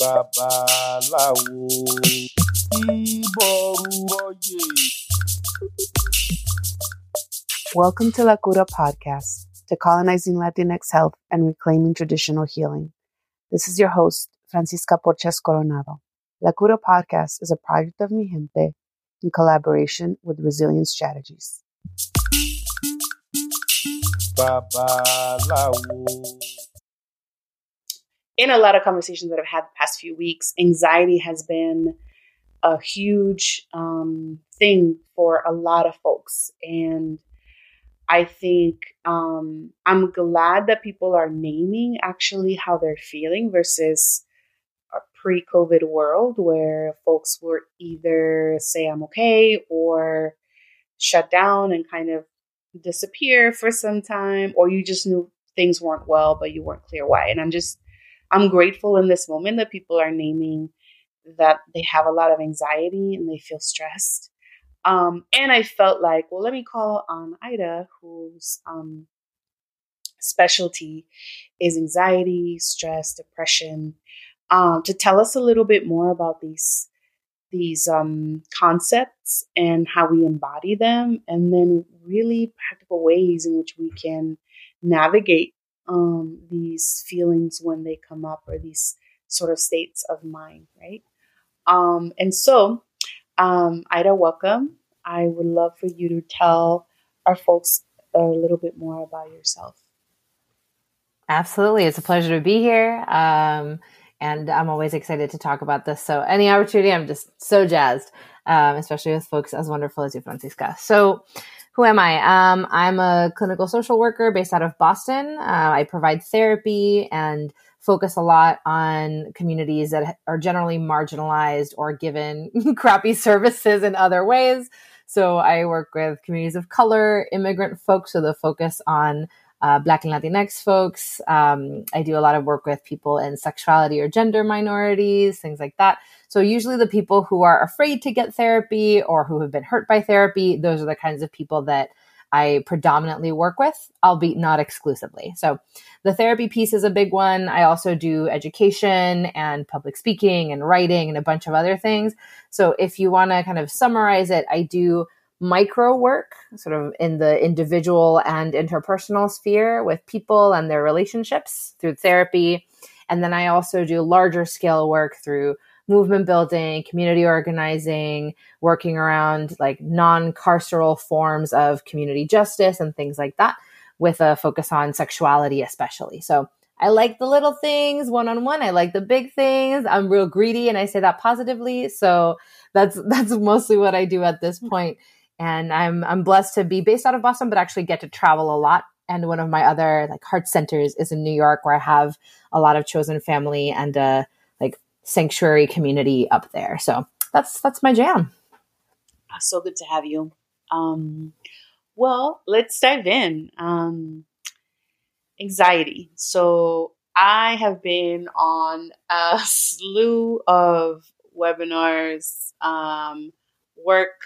babaláwo ìbọ̀rùbọ̀yè. Welcome to La Cura Podcast, decolonizing Latinx health and reclaiming traditional healing. This is your host, Francisca Porchas Coronado. La Cura Podcast is a project of Mijente in collaboration with Resilience Strategies. Babaláwo. In a lot of conversations that I've had the past few weeks, anxiety has been a huge um, thing for a lot of folks. And I think um, I'm glad that people are naming actually how they're feeling versus a pre COVID world where folks were either say, I'm okay, or shut down and kind of disappear for some time, or you just knew things weren't well, but you weren't clear why. And I'm just, I'm grateful in this moment that people are naming that they have a lot of anxiety and they feel stressed. Um, and I felt like, well, let me call on Aida, whose um, specialty is anxiety, stress, depression, um, to tell us a little bit more about these these um, concepts and how we embody them, and then really practical ways in which we can navigate um, these feelings when they come up or these sort of states of mind, right? Um, and so, um, Aida, welcome. I would love for you to tell our folks a little bit more about yourself. Absolutely. It's a pleasure to be here. Um, and I'm always excited to talk about this. So, any opportunity, I'm just so jazzed, um, especially with folks as wonderful as you, Francisca. So, who am I? Um, I'm a clinical social worker based out of Boston. Uh, I provide therapy and focus a lot on communities that are generally marginalized or given crappy services in other ways. So I work with communities of color, immigrant folks, so the focus on uh, Black and Latinx folks. Um, I do a lot of work with people in sexuality or gender minorities, things like that. So, usually, the people who are afraid to get therapy or who have been hurt by therapy, those are the kinds of people that I predominantly work with, albeit not exclusively. So, the therapy piece is a big one. I also do education and public speaking and writing and a bunch of other things. So, if you want to kind of summarize it, I do micro work, sort of in the individual and interpersonal sphere with people and their relationships through therapy. And then I also do larger scale work through movement building, community organizing, working around like non carceral forms of community justice and things like that, with a focus on sexuality, especially. So I like the little things one on one. I like the big things. I'm real greedy and I say that positively. So that's that's mostly what I do at this mm. point and I'm I'm blessed to be based out of Boston, but actually get to travel a lot. And one of my other like heart centers is in New York, where I have a lot of chosen family and a like sanctuary community up there. So that's that's my jam. Ah, so good to have you. Um, well, let's dive in. Um, anxiety. So I have been on a slew of webinars, um, work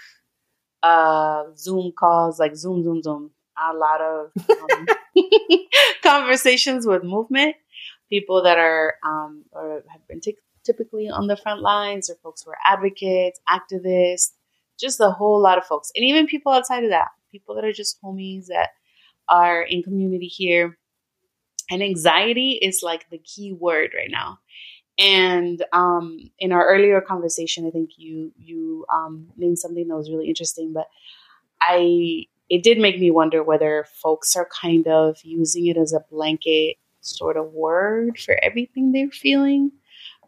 uh, Zoom calls, like Zoom, Zoom, Zoom. A lot of um, conversations with movement, people that are um, or have been t- typically on the front lines, or folks who are advocates, activists, just a whole lot of folks, and even people outside of that, people that are just homies that are in community here. And anxiety is like the key word right now. And um, in our earlier conversation, I think you you um, named something that was really interesting, but I it did make me wonder whether folks are kind of using it as a blanket sort of word for everything they're feeling.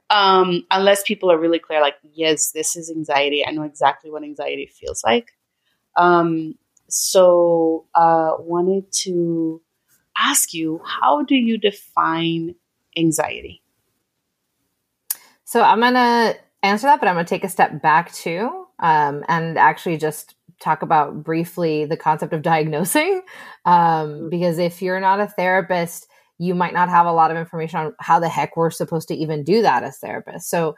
Um, unless people are really clear, like, yes, this is anxiety. I know exactly what anxiety feels like. Um, so, uh, wanted to ask you, how do you define anxiety? So I'm going to answer that, but I'm going to take a step back too um, and actually just talk about briefly the concept of diagnosing. Um, mm-hmm. because if you're not a therapist, you might not have a lot of information on how the heck we're supposed to even do that as therapists. So,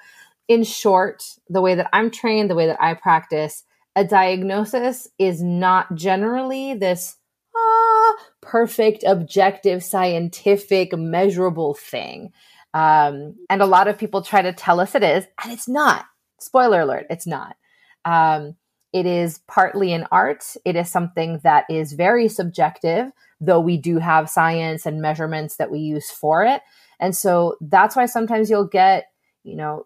in short, the way that I'm trained, the way that I practice, a diagnosis is not generally this, ah, perfect, objective, scientific, measurable thing. Um, and a lot of people try to tell us it is, and it's not. Spoiler alert, it's not. Um, it is partly an art. It is something that is very subjective, though we do have science and measurements that we use for it. And so that's why sometimes you'll get, you know,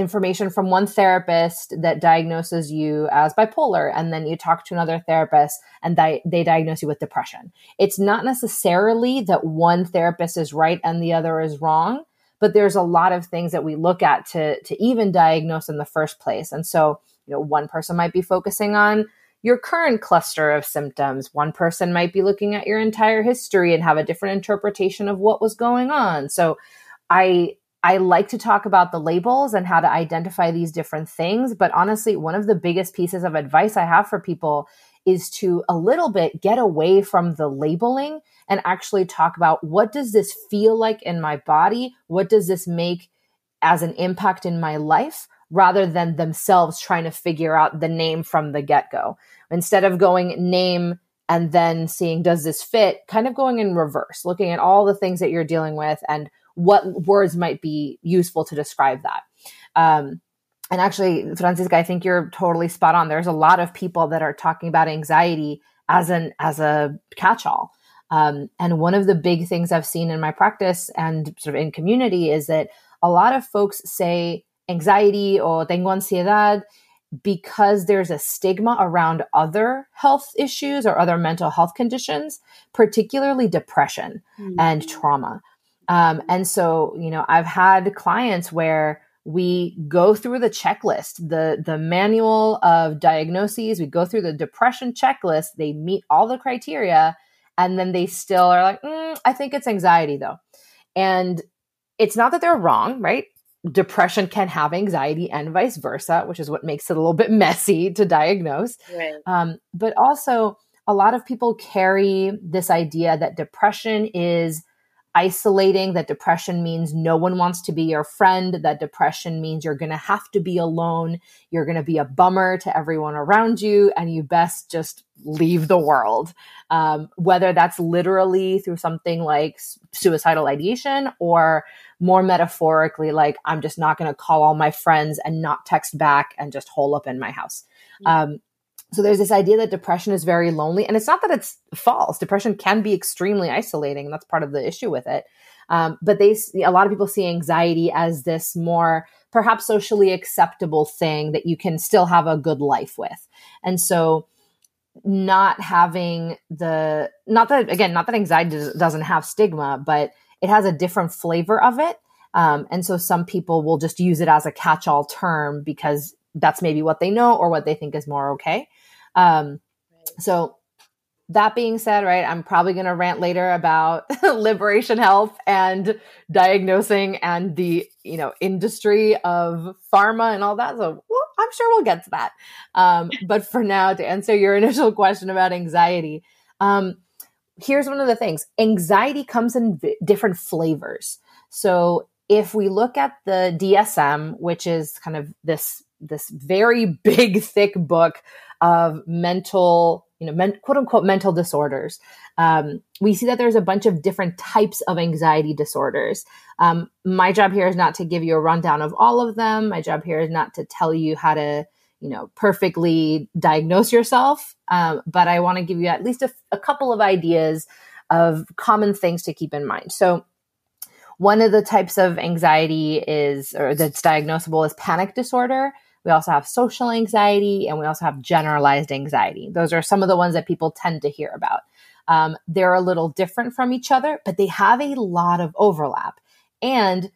information from one therapist that diagnoses you as bipolar and then you talk to another therapist and they diagnose you with depression. It's not necessarily that one therapist is right and the other is wrong but there's a lot of things that we look at to to even diagnose in the first place. And so you know one person might be focusing on your current cluster of symptoms. One person might be looking at your entire history and have a different interpretation of what was going on. So i I like to talk about the labels and how to identify these different things. But honestly, one of the biggest pieces of advice I have for people is to a little bit get away from the labeling and actually talk about what does this feel like in my body? What does this make as an impact in my life? Rather than themselves trying to figure out the name from the get go. Instead of going name and then seeing, does this fit? Kind of going in reverse, looking at all the things that you're dealing with and what words might be useful to describe that. Um, and actually, Francisca, I think you're totally spot on. There's a lot of people that are talking about anxiety as an as a catch-all. Um, and one of the big things I've seen in my practice and sort of in community is that a lot of folks say anxiety or tengo ansiedad because there's a stigma around other health issues or other mental health conditions, particularly depression mm-hmm. and trauma. Um, and so, you know, I've had clients where we go through the checklist, the the manual of diagnoses. We go through the depression checklist. They meet all the criteria, and then they still are like, mm, I think it's anxiety though. And it's not that they're wrong, right? Depression can have anxiety and vice versa, which is what makes it a little bit messy to diagnose. Right. Um, but also, a lot of people carry this idea that depression is isolating, that depression means no one wants to be your friend, that depression means you're going to have to be alone, you're going to be a bummer to everyone around you, and you best just leave the world. Um, whether that's literally through something like suicidal ideation or more metaphorically, like I'm just not going to call all my friends and not text back and just hole up in my house. Um, so there's this idea that depression is very lonely and it's not that it's false. Depression can be extremely isolating and that's part of the issue with it. Um, but they a lot of people see anxiety as this more perhaps socially acceptable thing that you can still have a good life with. And so not having the not that again not that anxiety doesn't have stigma but it has a different flavor of it. Um, and so some people will just use it as a catch-all term because that's maybe what they know or what they think is more okay um, so that being said, right, I'm probably going to rant later about liberation health and diagnosing and the, you know, industry of pharma and all that. So well, I'm sure we'll get to that. Um, but for now, to answer your initial question about anxiety, um, here's one of the things anxiety comes in v- different flavors. So if we look at the DSM, which is kind of this this very big, thick book of mental, you know, men, quote unquote mental disorders. Um, we see that there's a bunch of different types of anxiety disorders. Um, my job here is not to give you a rundown of all of them. My job here is not to tell you how to, you know, perfectly diagnose yourself. Um, but I want to give you at least a, a couple of ideas of common things to keep in mind. So, one of the types of anxiety is, or that's diagnosable, is panic disorder. We also have social anxiety and we also have generalized anxiety. Those are some of the ones that people tend to hear about. Um, they're a little different from each other, but they have a lot of overlap. And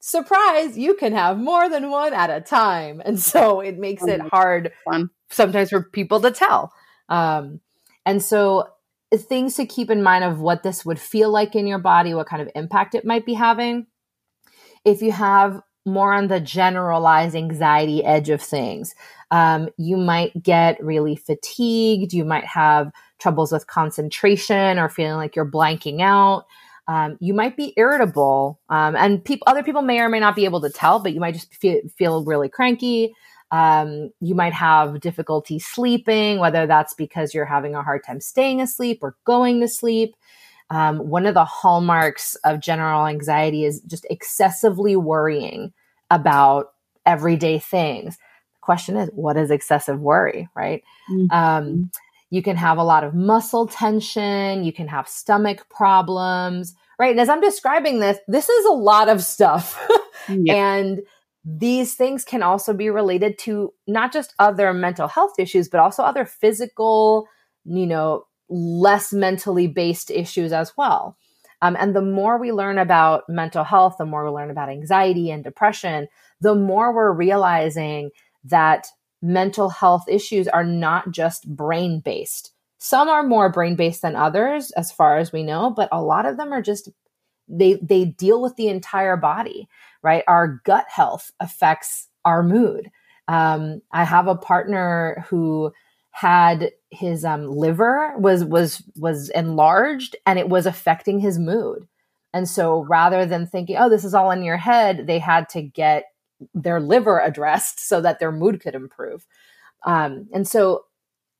surprise, you can have more than one at a time. And so it makes it hard Fun. sometimes for people to tell. Um, and so things to keep in mind of what this would feel like in your body, what kind of impact it might be having. If you have more on the generalized anxiety edge of things. Um, you might get really fatigued. You might have troubles with concentration or feeling like you're blanking out. Um, you might be irritable, um, and people, other people may or may not be able to tell, but you might just feel, feel really cranky. Um, you might have difficulty sleeping, whether that's because you're having a hard time staying asleep or going to sleep. Um, one of the hallmarks of general anxiety is just excessively worrying about everyday things. The question is, what is excessive worry, right? Mm-hmm. Um, you can have a lot of muscle tension. You can have stomach problems, right? And as I'm describing this, this is a lot of stuff. yeah. And these things can also be related to not just other mental health issues, but also other physical, you know, less mentally based issues as well. Um, and the more we learn about mental health, the more we learn about anxiety and depression, the more we're realizing that mental health issues are not just brain based. Some are more brain based than others, as far as we know, but a lot of them are just they they deal with the entire body, right? Our gut health affects our mood. Um, I have a partner who had his um, liver was was was enlarged and it was affecting his mood. And so rather than thinking, oh, this is all in your head, they had to get their liver addressed so that their mood could improve. Um, and so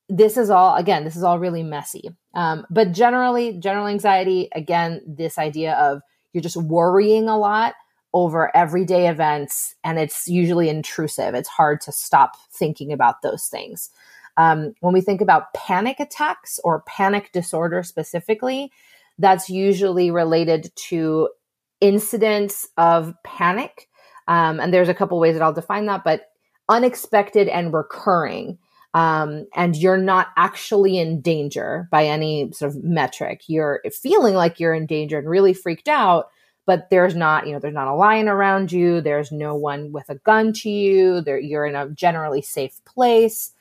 this is all again, this is all really messy. Um, but generally, general anxiety, again, this idea of you're just worrying a lot over everyday events, and it's usually intrusive. It's hard to stop thinking about those things. Um, when we think about panic attacks or panic disorder specifically, that's usually related to incidents of panic um, and there's a couple ways that I'll define that, but unexpected and recurring. Um, and you're not actually in danger by any sort of metric. You're feeling like you're in danger and really freaked out, but there's not, you know, there's not a lion around you. There's no one with a gun to you. There, you're in a generally safe place,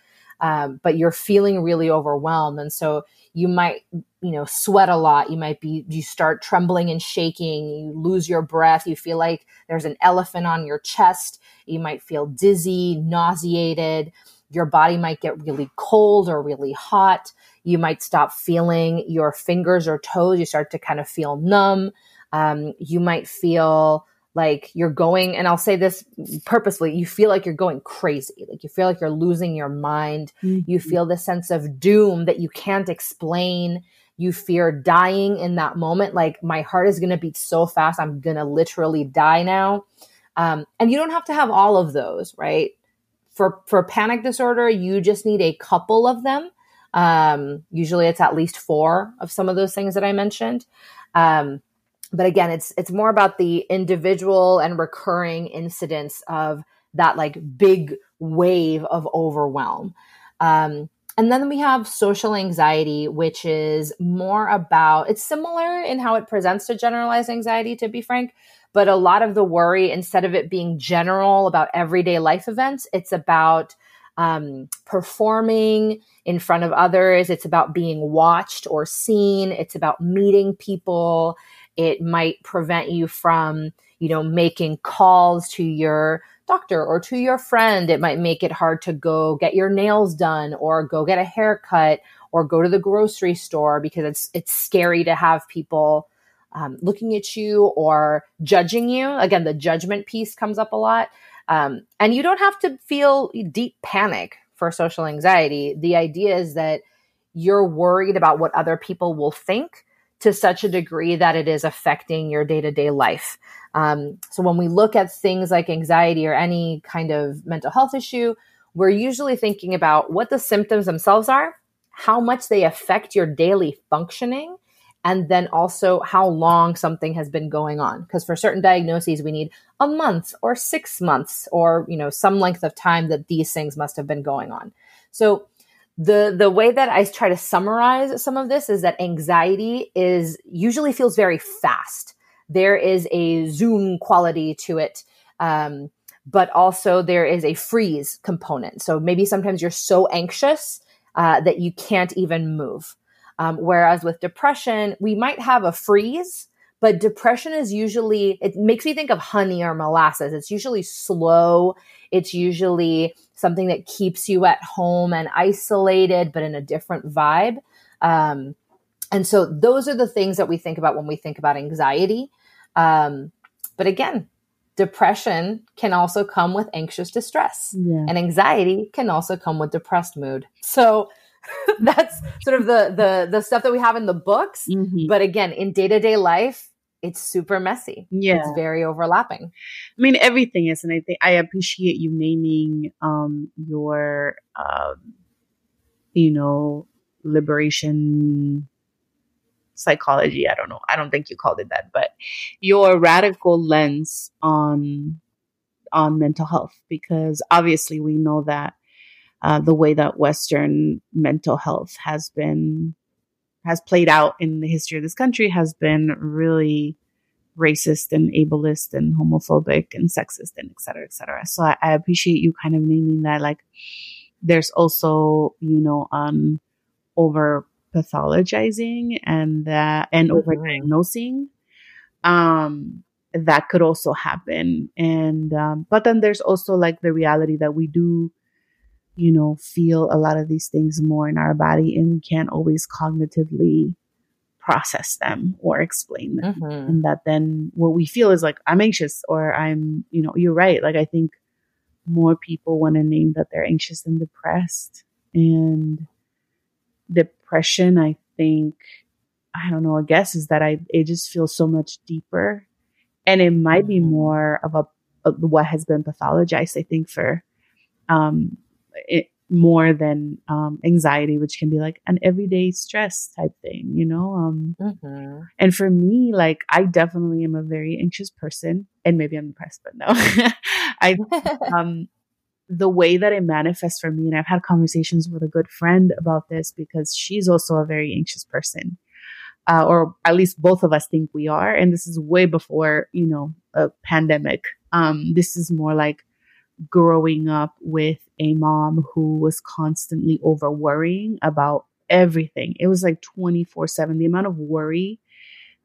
um, but you're feeling really overwhelmed. And so you might you know sweat a lot. You might be you start trembling and shaking. You lose your breath. You feel like there's an elephant on your chest. You might feel dizzy nauseated. Your body might get really cold or really hot. You might stop feeling your fingers or toes. You start to kind of feel numb. Um, you might feel like you're going and i'll say this purposely you feel like you're going crazy. Like you feel like you're losing your mind. Mm-hmm. you feel the sense of doom that you can't explain. You fear dying in that moment. Like my heart is going to beat so fast i'm going to literally die now. Um, and you don't have to have all of those right? For for panic disorder you just need a couple of them. Um, usually it's at least four of some of those things that i mentioned. Um, but again it's it's more about the individual and recurring incidents of that like big wave of overwhelm. Um, and then we have social anxiety which is more about it's similar in how it presents to generalized anxiety to be frank but a lot of the worry instead of it being general about everyday life events it's about um, performing in front of others it's about being watched or seen it's about meeting people it might prevent you from, you know, making calls to your doctor or to your friend. It might make it hard to go get your nails done or go get a haircut or go to the grocery store because it's it's scary to have people um, looking at you or judging you. Again, the judgment piece comes up a lot. Um, and you don't have to feel deep panic for social anxiety. The idea is that you're worried about what other people will think to such a degree that it is affecting your day to day life. Um, so when we look at things like anxiety or any kind of mental health issue, we're usually thinking about what the symptoms themselves are, how much they affect your daily functioning, and then also how long something has been going on. Because for certain diagnoses, we need a month or six months or you know some length of time that these things must have been going on. So the the way that I try to summarize some of this is that anxiety is usually feels very fast. There is a zoom quality to it. Um, but also there is a freeze component. So maybe sometimes you're so anxious uh, that you can't even move. Um, whereas with depression, we might have a freeze, but depression is usually, it makes me think of honey or molasses. It's usually slow. It's usually something that keeps you at home and isolated, but in a different vibe. Um, and so those are the things that we think about when we think about anxiety. Um, but again, depression can also come with anxious distress Yeah. and anxiety can also come with depressed mood so that's sort of the the the stuff that we have in the books Mhm. but again in day-to-day life it's super messy Yeah. it's very overlapping I mean, everything is, and I think I appreciate you naming um, your, um, you know, liberation psychology. I don't know. I don't think you called it that, but your radical lens on on mental health, because obviously we know that uh, the way that Western mental health has been has played out in the history of this country has been really racist and ableist and homophobic and sexist and et cetera, et cetera. So I, I appreciate you kind of naming that. Like, there's also, you know, um, over pathologizing and that, and over diagnosing. Um, that could also happen. And, um, but then there's also like the reality that we do, you know, feel a lot of these things more in our body and we can't always cognitively process them or explain them Mhm. and that then what we feel is like i'm anxious or i'm you know you're right like i think more people want to name that they're anxious and depressed and depression i think i don't know i guess is that i it just feels so much deeper and it might be Mhm. more of a of what has been pathologized i think for um it, more than um, anxiety which can be like an everyday stress type thing you know um Mhm. and for me, like I definitely am a very anxious person, and maybe I'm depressed, but no, I um the way that it manifests for me, and I've had conversations with a good friend about this because she's also a very anxious person, uh, or at least both of us think we are, and this is way before you know a pandemic. Um, this is more like growing up with a mom who was constantly over worrying about everything. It was like 24 7. The amount of worry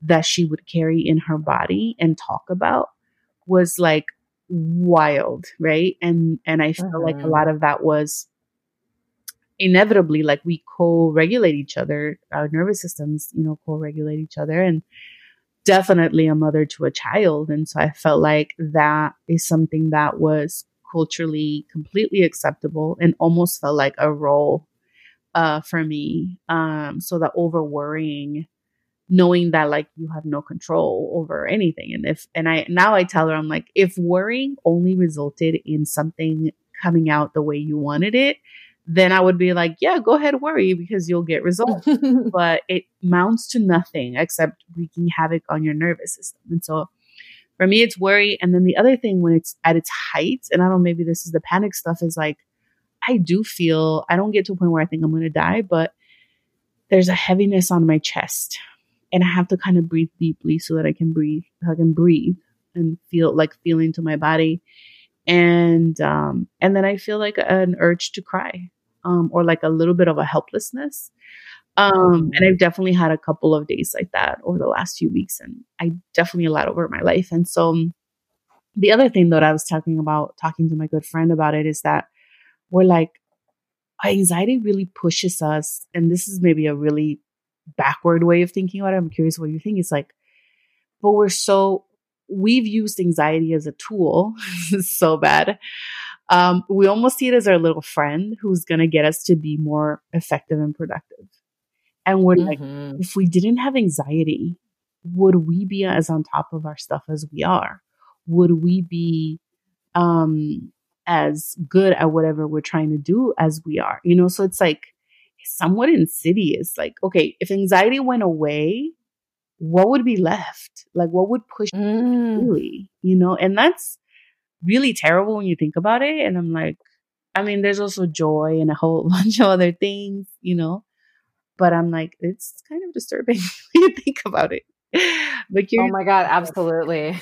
that she would carry in her body and talk about was like wild, right? And and I feel like a Mhm. lot of that was inevitably like we co-regulate each other, our nervous systems, you know, co-regulate each other and definitely a mother to a child. And so I felt like that is something that was culturally completely acceptable and almost felt like a role uh, for me. Um, so that over worrying, knowing that like you have no control over anything. And if, and I, now I tell her, I'm like, if worrying only resulted in something coming out the way you wanted it, then I would be like, yeah, go ahead, worry because you'll get results but it mounts to nothing except wreaking havoc on your nervous system. And so for me, it's worry. And then the other thing when it's at its height, and I don't know, maybe this is the panic stuff, is like, I do feel, I don't get to a point where I think I'm going to die, but there's a heaviness on my chest. And I have to kind of breathe deeply so that I can breathe, I can breathe and feel like feeling to my body. And, um, and then I feel like an urge to cry, um, or like a little bit of a helplessness. Um, and I've definitely had a couple of days like that over the last few weeks, and I definitely a lot over my life. And so, um, the other thing that I was talking about, talking to my good friend about it, is that we're like, anxiety really pushes us, and this is maybe a really backward way of thinking about it. I'm curious what you think. It's like, but we're so we've used anxiety as a tool so bad. Um, we almost see it as our little friend who's going to get us to be more effective and productive. And we're like, Mhm. if we didn't have anxiety, would we be as on top of our stuff as we are? Would we be um, as good at whatever we're trying to do as we are? You know, so it's like somewhat insidious. Like, okay, if anxiety went away, what would be left? Like, what would push Mm. really, you know, and that's really terrible when you think about it. And I'm like, I mean, there's also joy and a whole bunch of other things, you know, but I'm like, it's kind of disturbing when you think about it. But you, Oh my god, absolutely.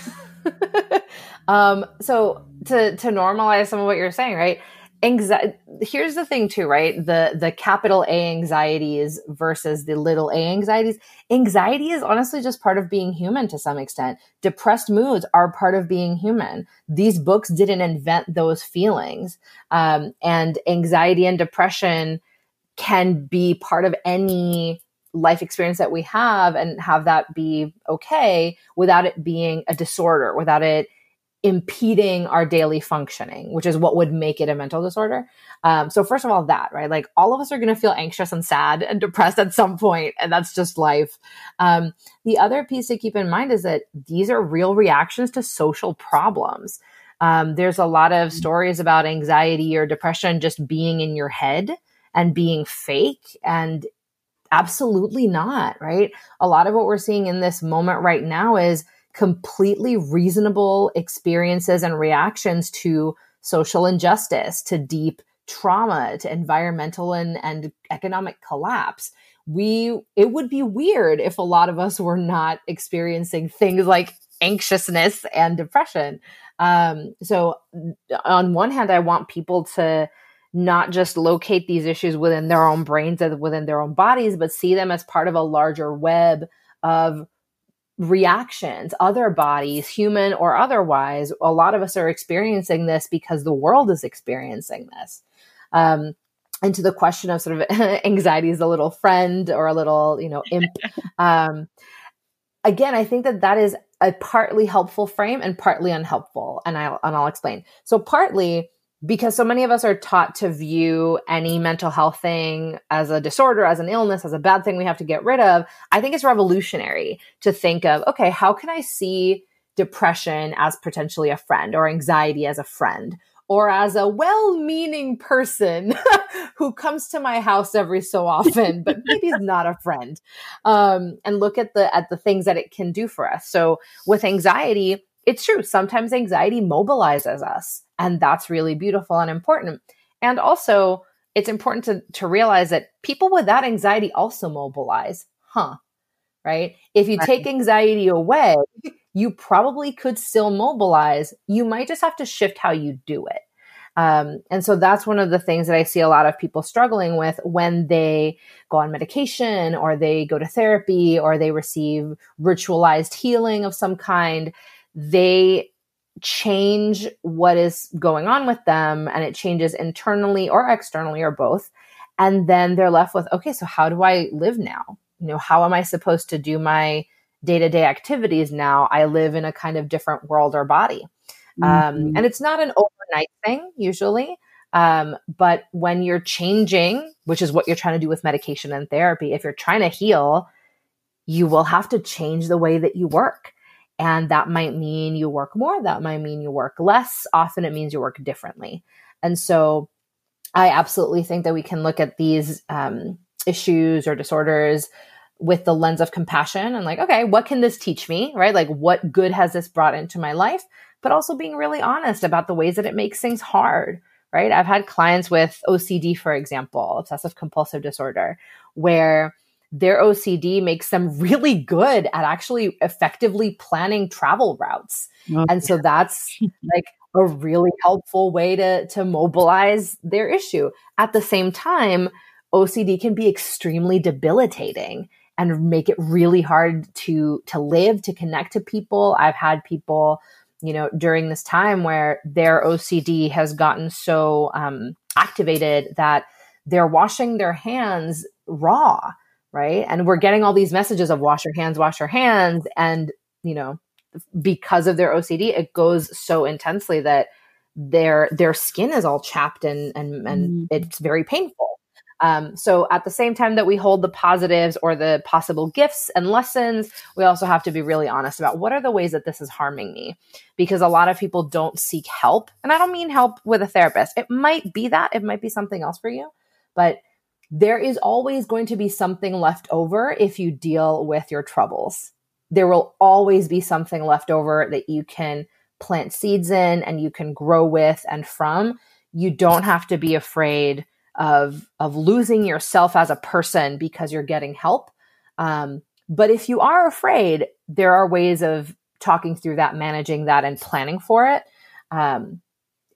um, so to to normalize some of what you're saying, right? Anxiety. Here's the thing, too, right? The the capital A anxieties versus the little A anxieties. Anxiety is honestly just part of being human to some extent. Depressed moods are part of being human. These books didn't invent those feelings, um, and anxiety and depression can be part of any life experience that we have and have that be okay without it being a disorder, without it impeding our daily functioning, which is what would make it a mental disorder. Um, so first of all, that right, like all of us are going to feel anxious and sad and depressed at some point, and that's just life. Um, the other piece to keep in mind is that these are real reactions to social problems. Um, there's a lot of stories about anxiety or depression just being in your head and being fake, and absolutely not. Right, a lot of what we're seeing in this moment right now is completely reasonable experiences and reactions to social injustice, to deep trauma, to environmental and, and economic collapse. We, it would be weird if a lot of us were not experiencing things like anxiousness and depression. Um, so, on one hand, I want people to not just locate these issues within their own brains and within their own bodies, but see them as part of a larger web of reactions, other bodies, human or otherwise. A lot of us are experiencing this because the world is experiencing this. Um, and to the question of sort of anxiety is a little friend or a little, you know, imp. Um, again, I think that that is a partly helpful frame and partly unhelpful, and I'll and I'll explain. So partly because so many of us are taught to view any mental health thing as a disorder, as an illness, as a bad thing we have to get rid of, I think it's revolutionary to think of, okay, how can I see depression as potentially a friend or anxiety as a friend? Or as a well meaning person who comes to my house every so often, but maybe is not a friend. Um, and look at the at the things that it can do for us. So with anxiety, it's true. Sometimes anxiety mobilizes us, and that's really beautiful and important. And also, it's important to, to realize that people with that anxiety also mobilize. Huh. Right? If you take anxiety away, you probably could still mobilize. You might just have to shift how you do it. Um, and so that's one of the things that I see a lot of people struggling with when they go on medication or they go to therapy or they receive ritualized healing of some kind they change what is going on with them and it changes internally or externally or both. And then they're left with, okay, so how do I live now? You know, how am I supposed to do my day to day activities now? I live in a kind of different world or body. Um, mm-hmm. Um, and it's not an overnight thing usually. Um, but when you're changing, which is what you're trying to do with medication and therapy, if you're trying to heal, you will have to change the way that you work. And that might mean you work more, that might mean you work less. Often it means you work differently. And so I absolutely think that we can look at these um, issues or disorders with the lens of compassion and like, okay, what can this teach me? Right? Like, what good has this brought into my life? But also being really honest about the ways that it makes things hard. Right? I've had clients with OCD, for example, obsessive compulsive disorder, where their OCD makes them really good at actually effectively planning travel routes. Okay. And so that's like a really helpful way to to mobilize their issue. At the same time, OCD can be extremely debilitating and make it really hard to to live, to connect to people. I've had people, you know, during this time where their OCD has gotten so um, activated that they're washing their hands raw right? And we're getting all these messages of wash your hands, wash your hands. And, you know, because of their OCD, it goes so intensely that their their skin is all chapped and and, and mm. it's very painful. Um, so at the same time that we hold the positives or the possible gifts and lessons, we also have to be really honest about what are the ways that this is harming me. Because a lot of people don't seek help. And I don't mean help with a therapist. It might be that, it might be something else for you. But there is always going to be something left over if you deal with your troubles. There will always be something left over that you can plant seeds in and you can grow with and from. You don't have to be afraid of of losing yourself as a person because you're getting help. Um, but if you are afraid, there are ways of talking through that, managing that, and planning for it. Um,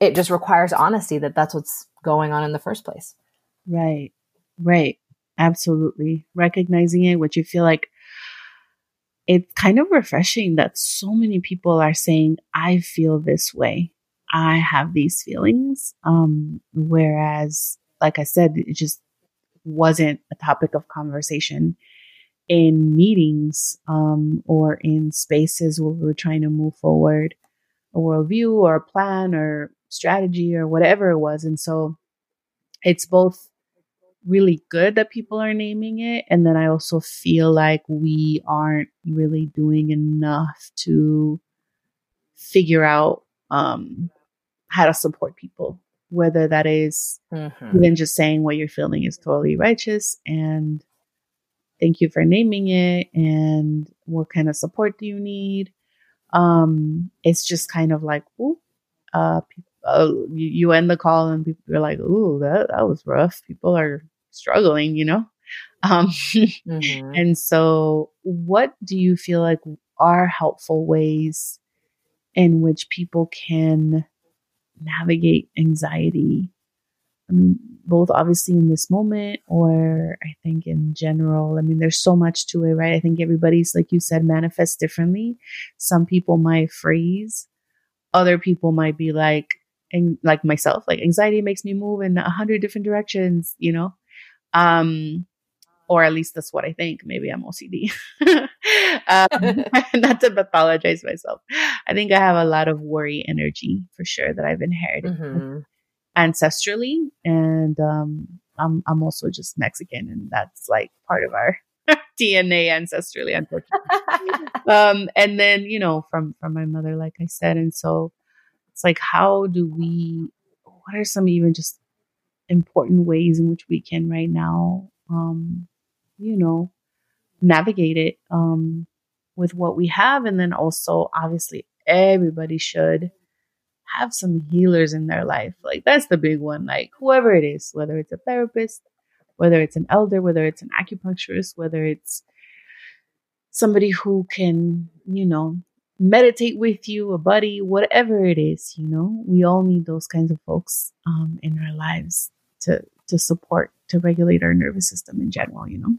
it just requires honesty that that's what's going on in the first place. Right. Right. Absolutely. Recognizing it, which you feel like it's kind of refreshing that so many people are saying, I feel this way. I have these feelings. Um, whereas, like I said, it just wasn't a topic of conversation in meetings um, or in spaces where we were trying to move forward a worldview or a plan or strategy or whatever it was. And so it's both really good that people are naming it. And then I also feel like we aren't really doing enough to figure out um, how to support people, whether that is Mm-hmm. even just saying what you're feeling is totally righteous and thank you for naming it and what kind of support do you need um it's just kind of like ooh, uh, peop- uh you, you end the call and people are like ooh that, that was rough people are struggling you know um Mhm. and so what do you feel like are helpful ways in which people can navigate anxiety I mean, both obviously in this moment or I think in general. I mean, there's so much to it, right? I think everybody's, like you said, manifests differently. Some people might freeze, other people might be like, and like myself, like anxiety makes me move in a hundred different directions, you know? Um, or at least that's what I think. Maybe I'm OCD. um, not to pathologize myself. I think I have a lot of worry energy for sure that I've inherited Mhm. ancestrally and um I'm I'm also just Mexican and that's like part of our DNA ancestrally unfortunately. um and then you know from from my mother like I said and so it's like how do we what are some even just important ways in which we can right now um you know navigate it um with what we have and then also obviously everybody should have some healers in their life. Like that's the big one. Like whoever it is, whether it's a therapist, whether it's an elder, whether it's an acupuncturist, whether it's somebody who can, you know, meditate with you, a buddy, whatever it is, you know, we all need those kinds of folks um, in our lives to to support, to regulate our nervous system in general, you know.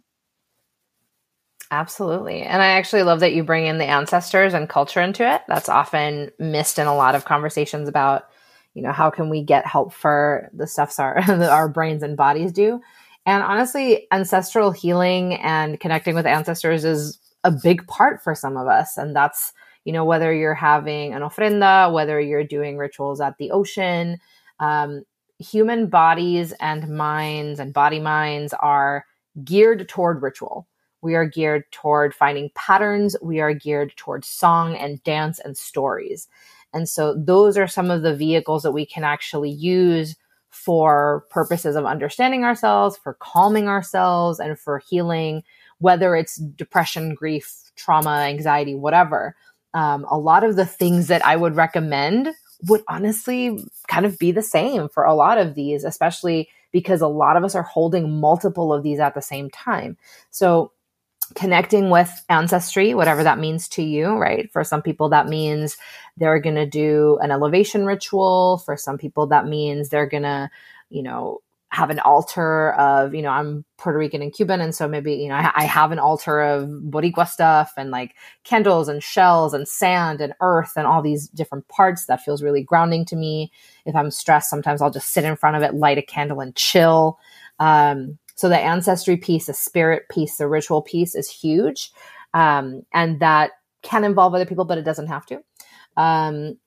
Absolutely. And I actually love that you bring in the ancestors and culture into it. That's often missed in a lot of conversations about, you know, how can we get help for the stuffs our our brains and bodies do. And honestly, ancestral healing and connecting with ancestors is a big part for some of us. And that's, you know, whether you're having an ofrenda, whether you're doing rituals at the ocean, um, human bodies and minds and body minds are geared toward ritual. We are geared toward finding patterns. We are geared toward song and dance and stories. And so those are some of the vehicles that we can actually use for purposes of understanding ourselves, for calming ourselves, and for healing, whether it's depression, grief, trauma, anxiety, whatever. Um, a lot of the things that I would recommend would honestly kind of be the same for a lot of these, especially because a lot of us are holding multiple of these at the same time. So, connecting with ancestry, whatever that means to you, right? For some people, that means they're going to do an elevation ritual. For some people, that means they're going to, you know, have an altar of, you know, I'm Puerto Rican and Cuban. And so maybe, you know, I, I have an altar of Boricua stuff and like candles and shells and sand and earth and all these different parts that feels really grounding to me. If I'm stressed, sometimes I'll just sit in front of it, light a candle and chill. Um, so the ancestry piece, the spirit piece, the ritual piece is huge. Um, and that can involve other people, but it doesn't have to. Um,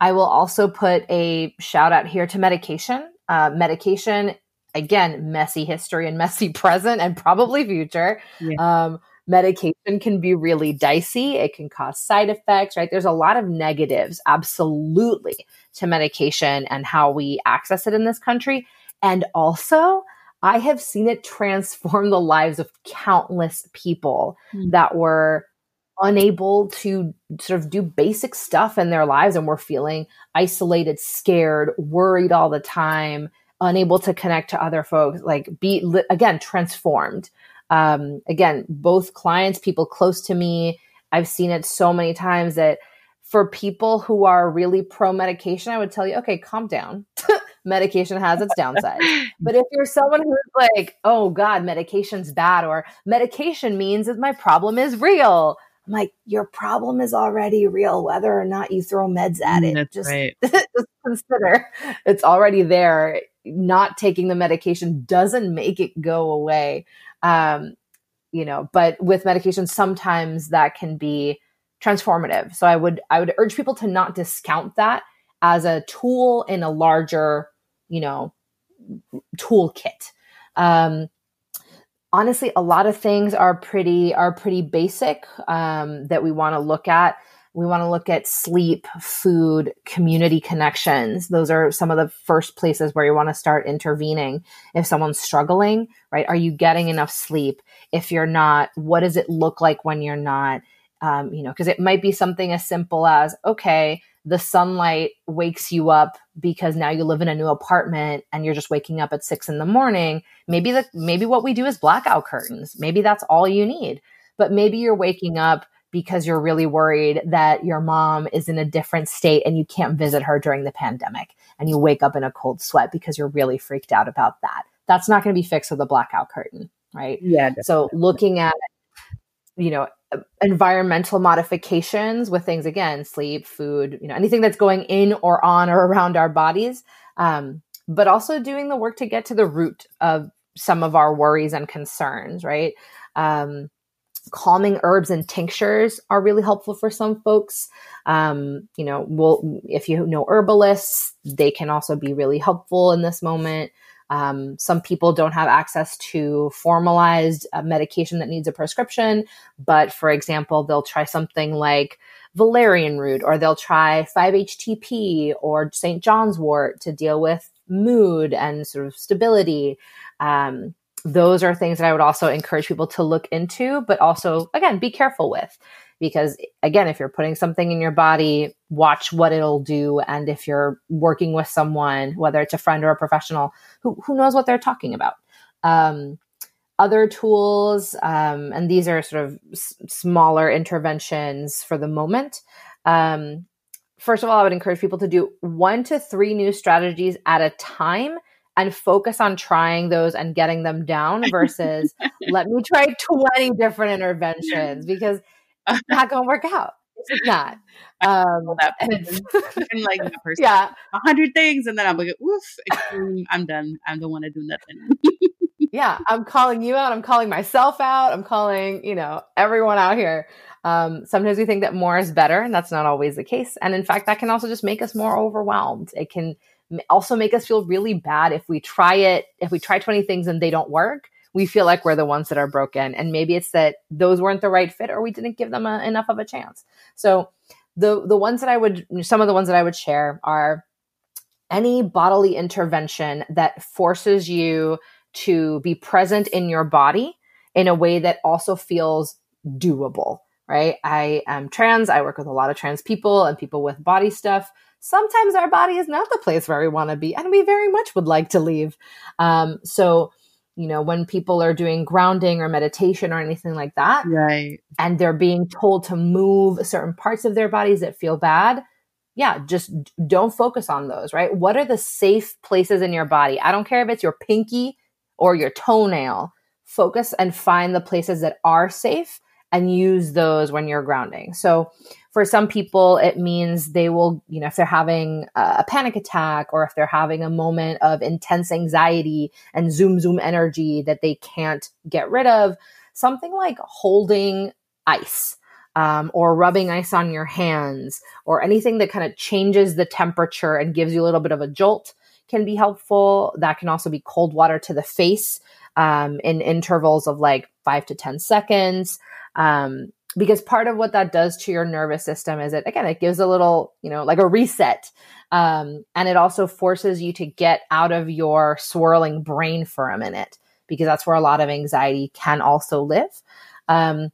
I will also put a shout out here to medication. Uh, medication, again, messy history and messy present and probably future. Yeah. Um, medication can be really dicey. It can cause side effects, right? There's a lot of negatives, absolutely, to medication and how we access it in this country. And also, I have seen it transform the lives of countless people Mm. that were unable to sort of do basic stuff in their lives and were feeling isolated, scared, worried all the time, unable to connect to other folks, like be again transformed. Um, again, both clients, people close to me, I've seen it so many times that for people who are really pro medication, I would tell you, okay, calm down. medication has its downsides. But if you're someone who's like, oh God, medication's bad, or medication means that my problem is real, I'm like, your problem is already real, whether or not you throw meds at it. That's just, right. just consider it's already there. Not taking the medication doesn't make it go away. Um, you know, but with medication, sometimes that can be transformative. So I would I would urge people to not discount that as a tool in a larger, you know, toolkit. Um, honestly, a lot of things are pretty are pretty basic um, that we want to look at. We want to look at sleep, food, community connections. Those are some of the first places where you want to start intervening. If someone's struggling, right? Are you getting enough sleep? If you're not, what does it look like when you're not? Um, you know, because it might be something as simple as, okay, the sunlight wakes you up because now you live in a new apartment and you're just waking up at six in the morning. Maybe the maybe what we do is blackout curtains. Maybe that's all you need. But maybe you're waking up because you're really worried that your mom is in a different state and you can't visit her during the pandemic and you wake up in a cold sweat because you're really freaked out about that. That's not going to be fixed with a blackout curtain, right? Yeah. Definitely. So looking at you know environmental modifications with things again sleep food you know anything that's going in or on or around our bodies um, but also doing the work to get to the root of some of our worries and concerns right? Um, calming herbs and tinctures are really helpful for some folks. Um, you know well if you know herbalists they can also be really helpful in this moment um, some people don't have access to formalized uh, medication that needs a prescription, but for example, they'll try something like valerian root or they'll try 5-HTP or St. John's wort to deal with mood and sort of stability. Um, those are things that I would also encourage people to look into, but also, again, be careful with because again if you're putting something in your body watch what it'll do. And if you're working with someone whether it's a friend or a professional who, who knows what they're talking about. Um, other tools um, and these are sort of s- smaller interventions for the moment. Um, first of all i would encourage people to do one to three new strategies at a time and focus on trying those and getting them down versus let me try 20 different interventions. Because not going to work out. It's not. Um, that I'm like that person. yeah. A hundred things, and then I'm like, oof, I'm done. I don't want to do nothing. yeah, I'm calling you out. I'm calling myself out. I'm calling, you know, everyone out here. Um, sometimes we think that more is better, and that's not always the case. And in fact, that can also just make us more overwhelmed. It can also make us feel really bad if we try it, if we try 20 things and they don't work we feel like we're the ones that are broken. And maybe it's that those weren't the right fit or we didn't give them a, enough of a chance. So the the ones that I would some of the ones that I would share are any bodily intervention that forces you to be present in your body in a way that also feels doable, right? I am trans, I work with a lot of trans people and people with body stuff. Sometimes our body is not the place where we want to be, and we very much would like to leave. Um, so, you know, when people are doing grounding or meditation or anything like that. Right. And they're being told to move certain parts of their bodies that feel bad. Yeah, just don't focus on those, right? What are the safe places in your body? I don't care if it's your pinky or your toenail. Focus and find the places that are safe and use those when you're grounding. So, for some people, it means they will, you know, if they're having a panic attack or if they're having a moment of intense anxiety and zoom, zoom energy that they can't get rid of, something like holding ice. Um, or rubbing ice on your hands, or anything that kind of changes the temperature and gives you a little bit of a jolt can be helpful. That can also be cold water to the face um, in intervals of like five to 10 seconds. Um, because part of what that does to your nervous system is it again it gives a little you know like a reset. Um, and it also forces you to get out of your swirling brain for a minute because that's where a lot of anxiety can also live. Um,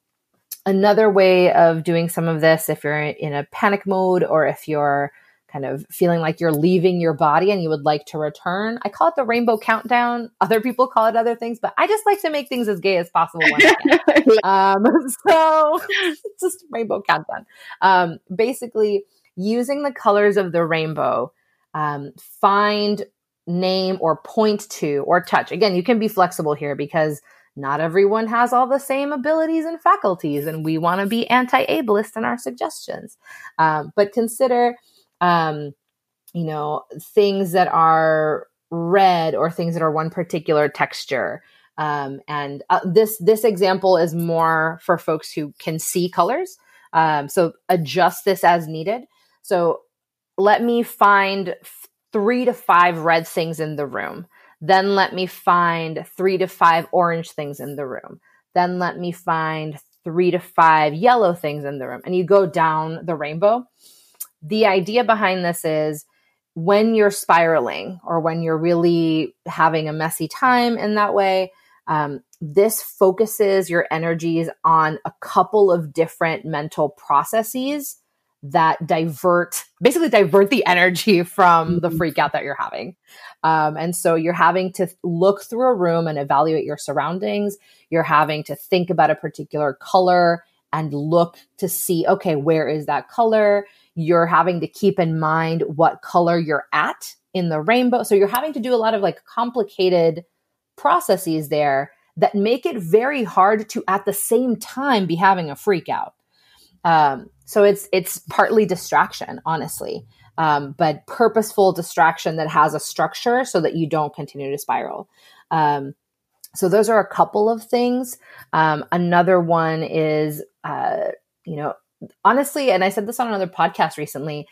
another way of doing some of this if you're in a panic mode or if you're kind of feeling like you're leaving your body and you would like to return. I call it the rainbow countdown. Other people call it other things, but I just like to make things as gay as possible. um, so it's just rainbow countdown. Um, basically, using the colors of the rainbow, um, find, name, or point to, or touch. Again, you can be flexible here because not everyone has all the same abilities and faculties, and we want to be anti ableist in our suggestions. Um, but consider um, you know, things that are red or things that are one particular texture. Um, and uh, this this example is more for folks who can see colors. Um, so adjust this as needed. So let me find three to five red things in the room. Then let me find three to five orange things in the room. Then let me find three to five yellow things in the room. And you go down the rainbow. The idea behind this is when you're spiraling or when you're really having a messy time in that way, um, this focuses your energies on a couple of different mental processes that divert basically divert the energy from the mm-hmm. freak out that you're having. Um, and so you're having to look through a room and evaluate your surroundings. You're having to think about a particular color and look to see okay where is that color you're having to keep in mind what color you're at in the rainbow so you're having to do a lot of like complicated processes there that make it very hard to at the same time be having a freak out um, so it's it's partly distraction, honestly, um, but purposeful distraction that has a structure so that you don't continue to spiral. Um, so those are a couple of things. Um, another one is, uh, you know, honestly, and I said this on another podcast recently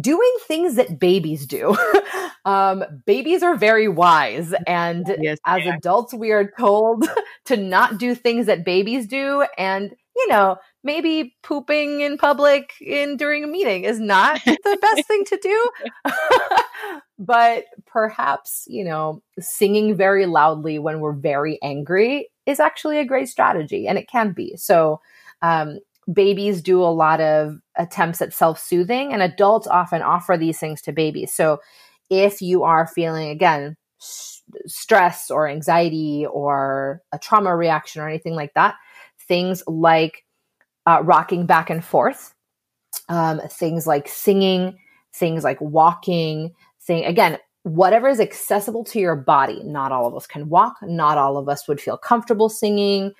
doing things that babies do. um, babies are very wise. And yes, as yeah. adults, we are told to not do things that babies do. And, you know, maybe pooping in public in during a meeting is not the best thing to do. but perhaps, you know, singing very loudly when we're very angry is actually a great strategy and it can be. So, um, babies do a lot of attempts at self soothing, and adults often offer these things to babies. So, if you are feeling, again, stress or anxiety or a trauma reaction or anything like that, things like uh, rocking back and forth, um, things like singing, things like walking, thing again, whatever is accessible to your body. Not all of us can walk. Not all of us would feel comfortable singing.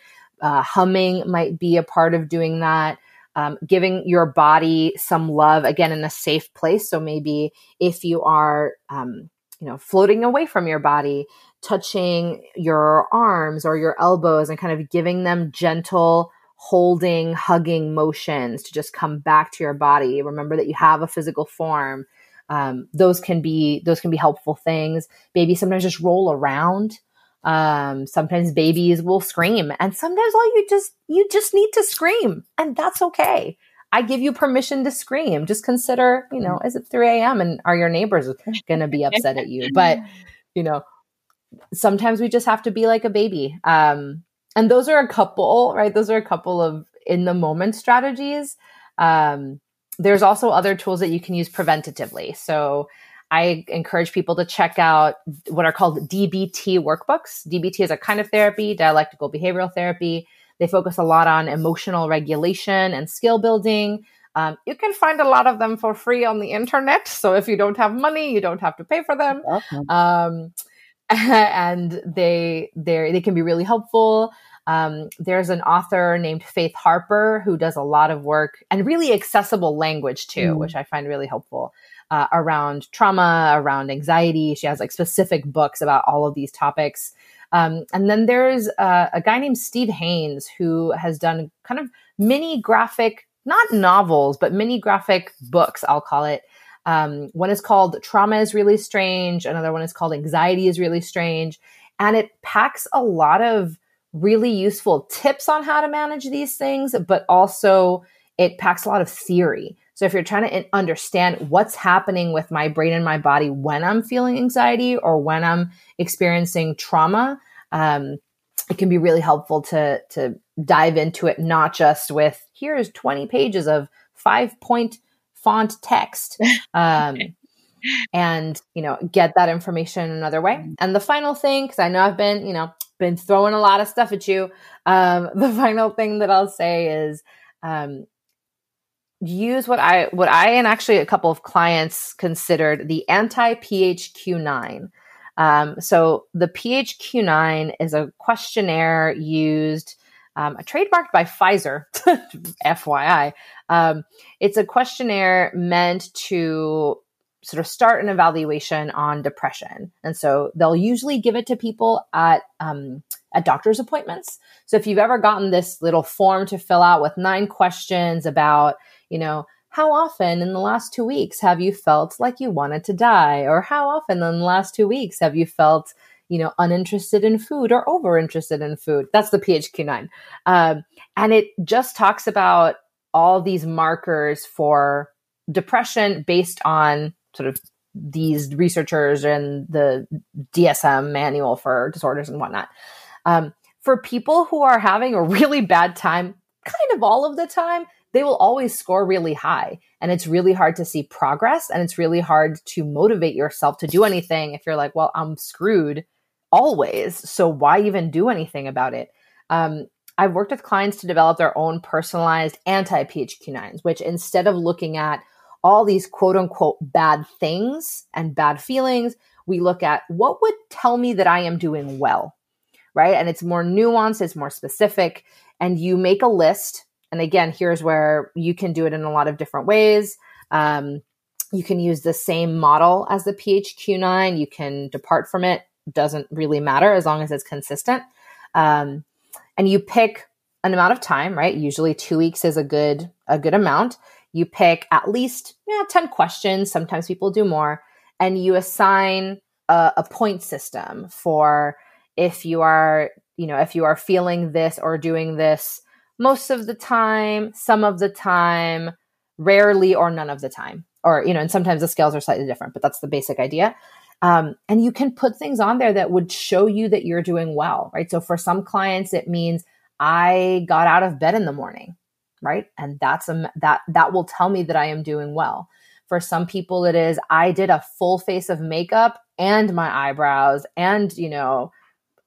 Uh, humming might be a part of doing that. Um, giving your body some love again in a safe place. So maybe if you are, um, you know, floating away from your body, touching your arms or your elbows and kind of giving them gentle holding, hugging motions to just come back to your body. Remember that you have a physical form. Um, those can be those can be helpful things. Maybe sometimes just roll around. Um, sometimes babies will scream, and sometimes all you just you just need to scream, and that's okay. I give you permission to scream. Just consider, you know, is it 3 a.m. and are your neighbors going to be upset at you? But, you know, sometimes we just have to be like a baby. Um, and those are a couple, right? Those are a couple of in the moment strategies. Um, there's also other tools that you can use preventatively. So I encourage people to check out what are called DBT workbooks. DBT is a kind of therapy, dialectical behavioral therapy. They focus a lot on emotional regulation and skill building. Um, you can find a lot of them for free on the internet. So if you don't have money, you don't have to pay for them. Awesome. Um, and they they they can be really helpful. Um, there's an author named Faith Harper who does a lot of work and really accessible language too, mm. which I find really helpful uh, around trauma, around anxiety. She has like specific books about all of these topics. Um, and then there's uh, a guy named Steve Haines who has done kind of mini graphic, not novels, but mini graphic books, I'll call it, um, one is called Trauma is Really Strange. Another one is called Anxiety is Really Strange. And it packs a lot of really useful tips on how to manage these things, but also it packs a lot of theory. So if you're trying to understand what's happening with my brain and my body when I'm feeling anxiety or when I'm experiencing trauma, um, it can be really helpful to to dive into it not just with here's 20 pages of five point font text um, okay. and you know get that information another way mm-hmm. and the final thing because i know i've been you know been throwing a lot of stuff at you um, the final thing that i'll say is um, use what i what i and actually a couple of clients considered the anti phq9 um, so the phq9 is a questionnaire used um, trademarked by Pfizer, FYI. Um, it's a questionnaire meant to sort of start an evaluation on depression. And so they'll usually give it to people at um, at doctor's appointments. So if you've ever gotten this little form to fill out with nine questions about, you know, how often in the last two weeks have you felt like you wanted to die? Or how often in the last two weeks have you felt, you know, uninterested in food or over interested in food? That's the PHQ9. Um, and it just talks about all these markers for depression based on sort of these researchers and the DSM manual for disorders and whatnot. Um, for people who are having a really bad time, kind of all of the time, they will always score really high. And it's really hard to see progress and it's really hard to motivate yourself to do anything if you're like, well, I'm screwed always. So why even do anything about it? Um, I've worked with clients to develop their own personalized anti PHQ9s, which instead of looking at all these quote unquote bad things and bad feelings, we look at what would tell me that I am doing well, right? And it's more nuanced, it's more specific. And you make a list. And again, here's where you can do it in a lot of different ways. Um, you can use the same model as the PHQ9. You can depart from it. Doesn't really matter as long as it's consistent. Um, and you pick an amount of time, right? Usually two weeks is a good a good amount. You pick at least yeah, 10 questions. Sometimes people do more. And you assign a, a point system for if you are, you know, if you are feeling this or doing this most of the time, some of the time, rarely or none of the time. Or, you know, and sometimes the scales are slightly different, but that's the basic idea. Um, and you can put things on there that would show you that you're doing well, right? So for some clients, it means I got out of bed in the morning right? And that's a that that will tell me that I am doing well. For some people it is I did a full face of makeup and my eyebrows and, you know,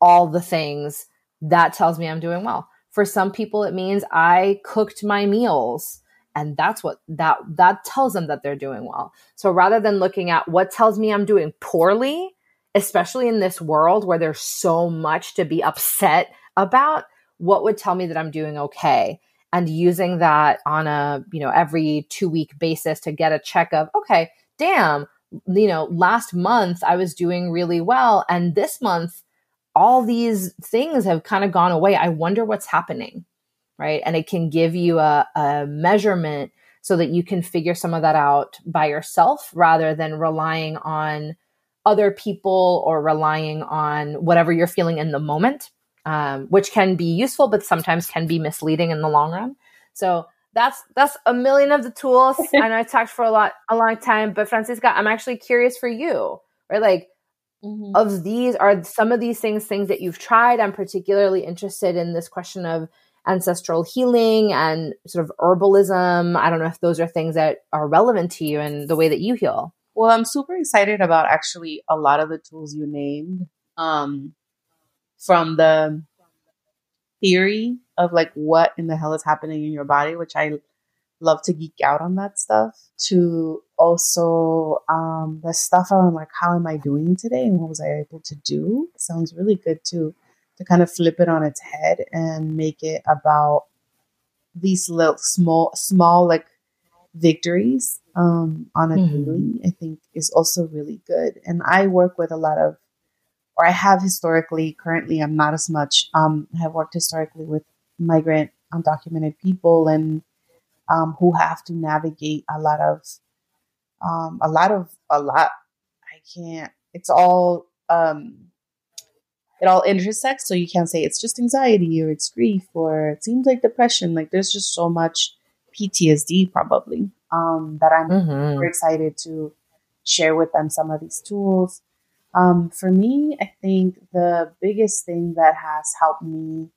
all the things that tells me I'm doing well. For some people it means I cooked my meals and that's what that that tells them that they're doing well. So rather than looking at what tells me I'm doing poorly, especially in this world where there's so much to be upset about, what would tell me that I'm doing okay? and using that on a you know every two week basis to get a check of okay damn you know last month i was doing really well and this month all these things have kind of gone away i wonder what's happening right and it can give you a, a measurement so that you can figure some of that out by yourself rather than relying on other people or relying on whatever you're feeling in the moment um, which can be useful, but sometimes can be misleading in the long run. So that's that's a million of the tools. I know I talked for a lot a long time, but Francisca, I'm actually curious for you, right? Like mm-hmm. of these are some of these things things that you've tried. I'm particularly interested in this question of ancestral healing and sort of herbalism. I don't know if those are things that are relevant to you and the way that you heal. Well, I'm super excited about actually a lot of the tools you named. Um, from the theory of like what in the hell is happening in your body, which I love to geek out on that stuff, to also um, the stuff around like how am I doing today and what was I able to do sounds really good too. To kind of flip it on its head and make it about these little small small like victories um, on a mm-hmm. daily, I think is also really good. And I work with a lot of or I have historically, currently I'm not as much, um, I have worked historically with migrant undocumented people and um, who have to navigate a lot of, um, a lot of, a lot, I can't, it's all, um, it all intersects. So you can't say it's just anxiety or it's grief or it seems like depression. Like there's just so much PTSD probably um, that I'm mm-hmm. super excited to share with them some of these tools um, for me, I think the biggest thing that has helped me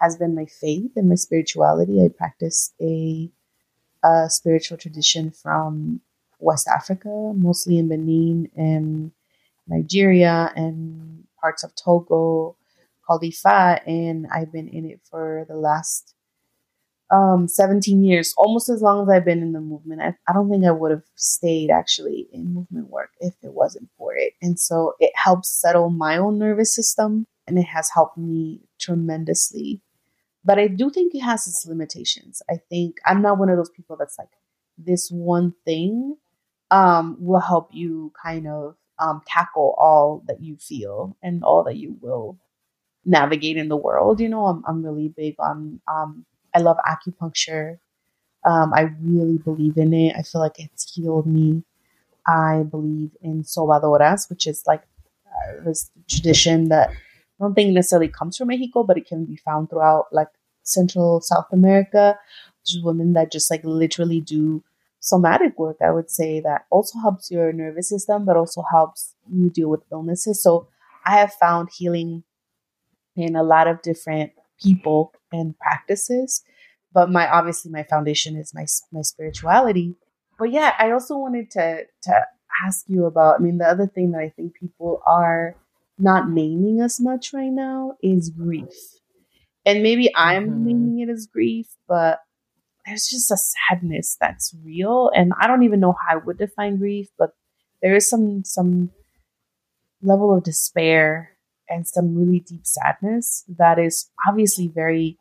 has been my faith and my spirituality. I practice a, a spiritual tradition from West Africa, mostly in Benin and Nigeria and parts of Togo called Ifa, and I've been in it for the last um, 17 years, almost as long as I've been in the movement. I, I don't think I would have stayed actually in movement work if it wasn't for it. And so it helps settle my own nervous system and it has helped me tremendously. But I do think it has its limitations. I think I'm not one of those people that's like, this one thing um, will help you kind of um, tackle all that you feel and all that you will navigate in the world. You know, I'm I'm really big on um I love acupuncture. Um, I really believe in it. I feel like it's healed me. I believe in sobadoras, which is like uh, this tradition that I don't think necessarily comes from Mexico, but it can be found throughout like Central South America, which is women that just like literally do somatic work. I would say that also helps your nervous system, but also helps you deal with illnesses. So I have found healing in a lot of different people and practices. But my obviously my foundation is my my spirituality. But yeah, I also wanted to to ask you about. I mean, the other thing that I think people are not naming as much right now is grief. And maybe I'm mm-hmm. naming it as grief, but there's just a sadness that's real. And I don't even know how I would define grief, but there is some some level of despair and some really deep sadness that is obviously very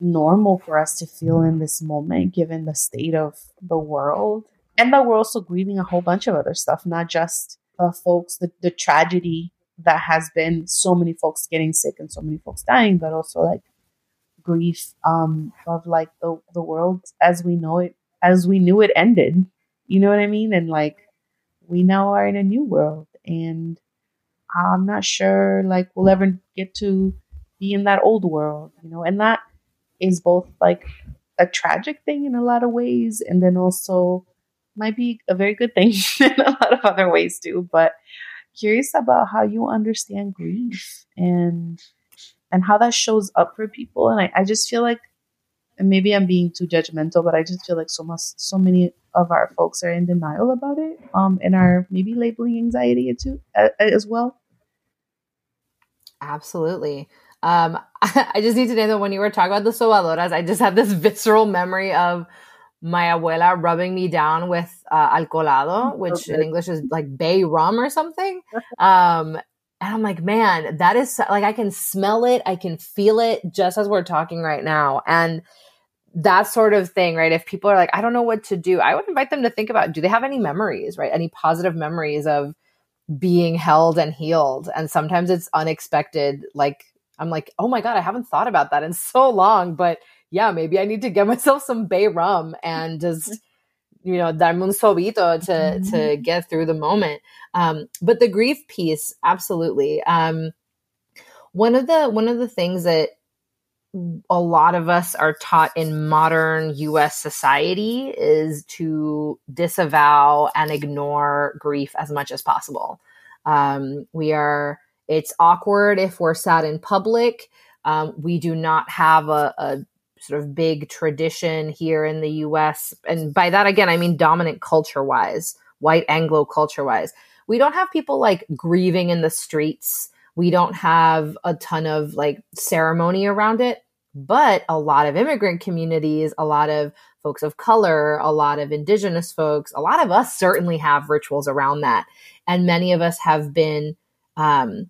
normal for us to feel in this moment given the state of the world and that we're also grieving a whole bunch of other stuff not just uh, folks the, the tragedy that has been so many folks getting sick and so many folks dying but also like grief um, of like the, the world as we know it as we knew it ended. You know what i mean? And like we now are in a new world. And I'm not sure like we'll ever get to be in that old world, you know, and that is both like a tragic thing in a lot of ways and then also might be a very good thing in a lot of other ways too. But curious about how you understand grief and and how that shows up for people. And I, I just feel like and maybe I'm being too judgmental, but I just feel like so much so many of our folks are in denial about it um and are maybe labeling anxiety too as well Absolutely. Um, I just need to know that when you were talking about the sobadoras, I just had this visceral memory of my abuela rubbing me down with uh, alcoholado, which okay. in English is like bay rum or something. Um, and I'm like, man, that is like I can smell it, I can feel it just as we're talking right now, and that sort of thing, right? If people are like, I don't know what to do, I would invite them to think about: Do they have any memories, right? Any positive memories of being held and healed. And sometimes it's unexpected. Like, I'm like, oh my God, I haven't thought about that in so long. But yeah, maybe I need to get myself some bay rum and just, you know, darme un sobito to, mm-hmm. to get through the moment. Um, but the grief piece, absolutely. Um, one of the, one of the things that a lot of us are taught in modern US society is to disavow and ignore grief as much as possible. Um, we are, it's awkward if we're sad in public. Um, we do not have a, a sort of big tradition here in the US. And by that, again, I mean dominant culture wise, white Anglo culture wise. We don't have people like grieving in the streets we don't have a ton of like ceremony around it, but a lot of immigrant communities, a lot of folks of color, a lot of indigenous folks, a lot of us certainly have rituals around that. And many of us have been um,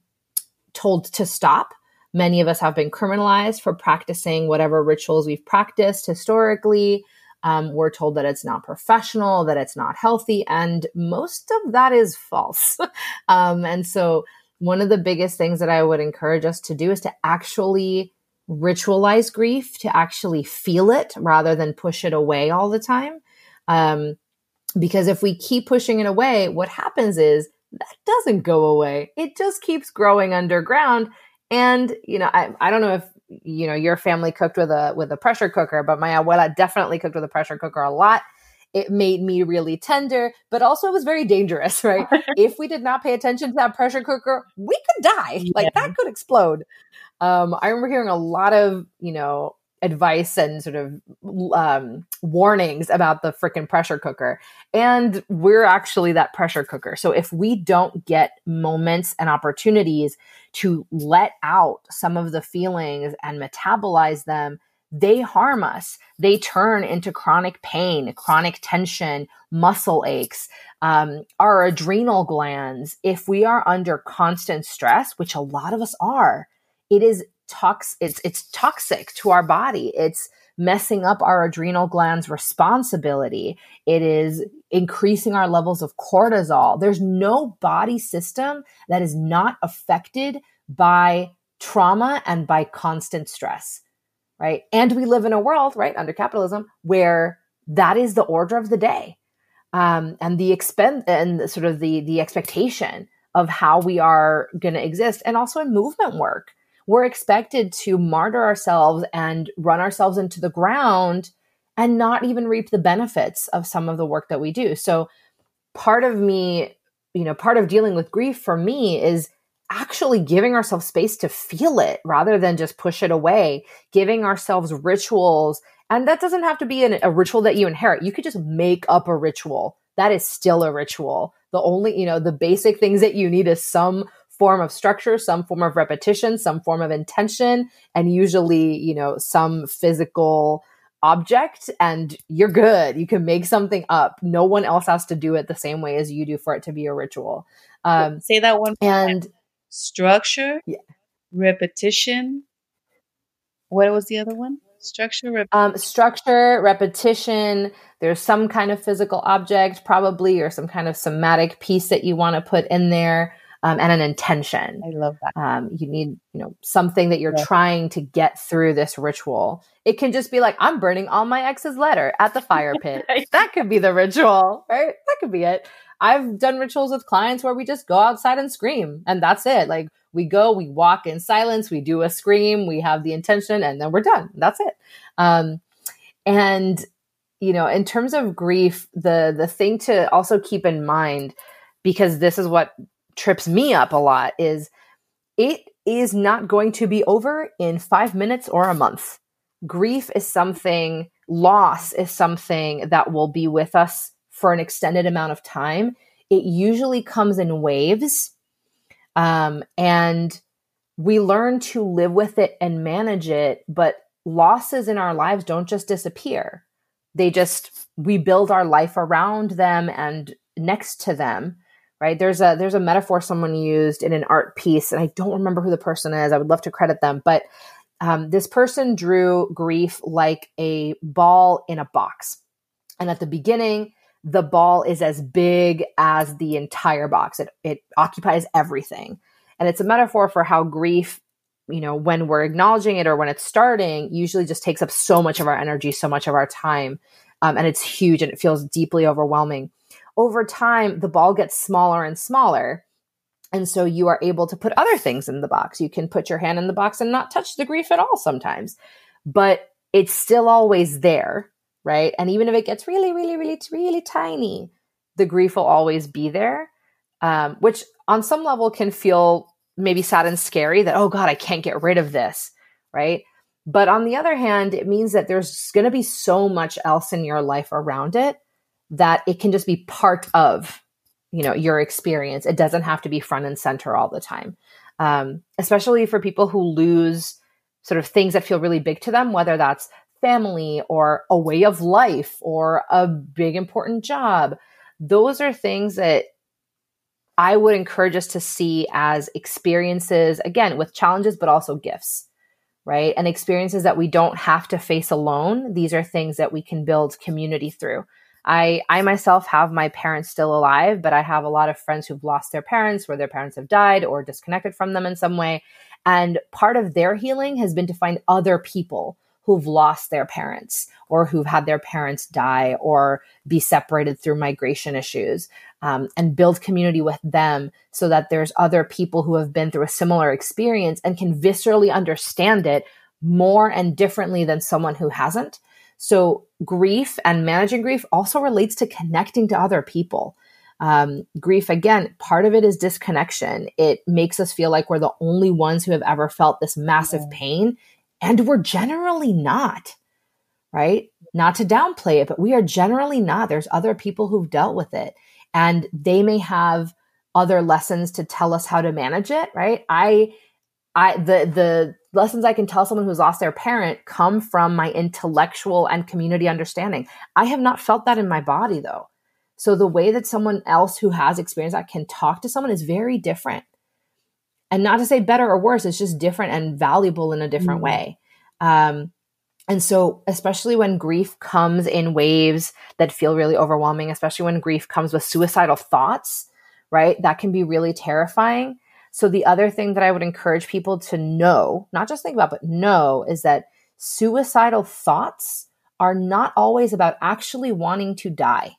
told to stop. Many of us have been criminalized for practicing whatever rituals we've practiced historically. Um, we're told that it's not professional, that it's not healthy, and most of that is false. um, and so one of the biggest things that I would encourage us to do is to actually ritualize grief, to actually feel it rather than push it away all the time. Um, because if we keep pushing it away, what happens is that doesn't go away. It just keeps growing underground. And, you know, I, I don't know if, you know, your family cooked with a, with a pressure cooker, but my abuela definitely cooked with a pressure cooker a lot it made me really tender, but also it was very dangerous, right? if we did not pay attention to that pressure cooker, we could die. Yeah. Like that could explode. Um, I remember hearing a lot of, you know, advice and sort of um, warnings about the freaking pressure cooker. And we're actually that pressure cooker. So if we don't get moments and opportunities to let out some of the feelings and metabolize them, they harm us. They turn into chronic pain, chronic tension, muscle aches, um, our adrenal glands. If we are under constant stress, which a lot of us are, it is tox. It's it's toxic to our body. It's messing up our adrenal glands responsibility. It is increasing our levels of cortisol. There's no body system that is not affected by trauma and by constant stress, right? And we live in a world, right, under capitalism where that is the order of the day. Um, and the expend and sort of the the expectation of how we are going to exist and also in movement work we're expected to martyr ourselves and run ourselves into the ground and not even reap the benefits of some of the work that we do. So, part of me, you know, part of dealing with grief for me is actually giving ourselves space to feel it rather than just push it away, giving ourselves rituals. And that doesn't have to be an, a ritual that you inherit. You could just make up a ritual. That is still a ritual. The only, you know, the basic things that you need is some form of structure, some form of repetition, some form of intention, and usually, you know, some physical object and you're good. You can make something up. No one else has to do it the same way as you do for it to be a ritual. Um, Say that one. And structure, yeah. repetition. What was the other one? Structure, rep- um, structure, repetition. There's some kind of physical object, probably, or some kind of somatic piece that you want to put in there um, and an intention. I love that. Um, you need, you know, something that you're yeah. trying to get through this ritual. It can just be like, I'm burning all my ex's letter at the fire pit. that could be the ritual, right? That could be it. I've done rituals with clients where we just go outside and scream, and that's it. Like we go, we walk in silence, we do a scream, we have the intention, and then we're done. That's it. Um, and you know, in terms of grief, the the thing to also keep in mind, because this is what trips me up a lot is it is not going to be over in five minutes or a month. Grief is something, loss is something that will be with us for an extended amount of time. It usually comes in waves. Um, and we learn to live with it and manage it, but losses in our lives don't just disappear. They just, we build our life around them and next to them right? There's a there's a metaphor someone used in an art piece and i don't remember who the person is. I would love to credit them but um, this person drew grief like a ball in a box. And at the beginning the ball is as big as the entire box. It, it occupies everything. And it's a metaphor for how grief you know when we're acknowledging it or when it's starting usually just takes up so much of our energy so much of our time um, and it's huge and it feels deeply overwhelming over time, the ball gets smaller and smaller. And so you are able to put other things in the box. You can put your hand in the box and not touch the grief at all sometimes, but it's still always there, right? And even if it gets really, really, really, really tiny, the grief will always be there, um, which on some level can feel maybe sad and scary that, oh God, I can't get rid of this, right? But on the other hand, it means that there's going to be so much else in your life around it that it can just be part of you know your experience. It doesn't have to be front and center all the time. Um, especially for people who lose sort of things that feel really big to them whether that's family or a way of life or a big important job. Those are things that i would encourage us to see as experiences again with challenges but also gifts right? And experiences that we don't have to face alone. These are things that we can build community through I I myself have my parents still alive, but I have a lot of friends who've lost their parents, where their parents have died or disconnected from them in some way. And part of their healing has been to find other people who've lost their parents or who've had their parents die or be separated through migration issues um, and build community with them so that there's other people who have been through a similar experience and can viscerally understand it more and differently than someone who hasn't so, grief and managing grief also relates to connecting to other people. Um, grief, again, part of it is disconnection. It makes us feel like we're the only ones who have ever felt this massive pain, and we're generally not, right? Not to downplay it, but we are generally not. There's other people who've dealt with it, and they may have other lessons to tell us how to manage it, right? I I the the lessons I can tell someone who's lost their parent come from my intellectual and community understanding. I have not felt that in my body though. So the way that someone else who has experienced that can talk to someone is very different. And not to say better or worse, it's just different and valuable in a different mm-hmm. way. Um, and so, especially when grief comes in waves that feel really overwhelming, especially when grief comes with suicidal thoughts, right? That can be really terrifying So the other thing that I would encourage people to know, not just think about, but know is that suicidal thoughts are not always about actually wanting to die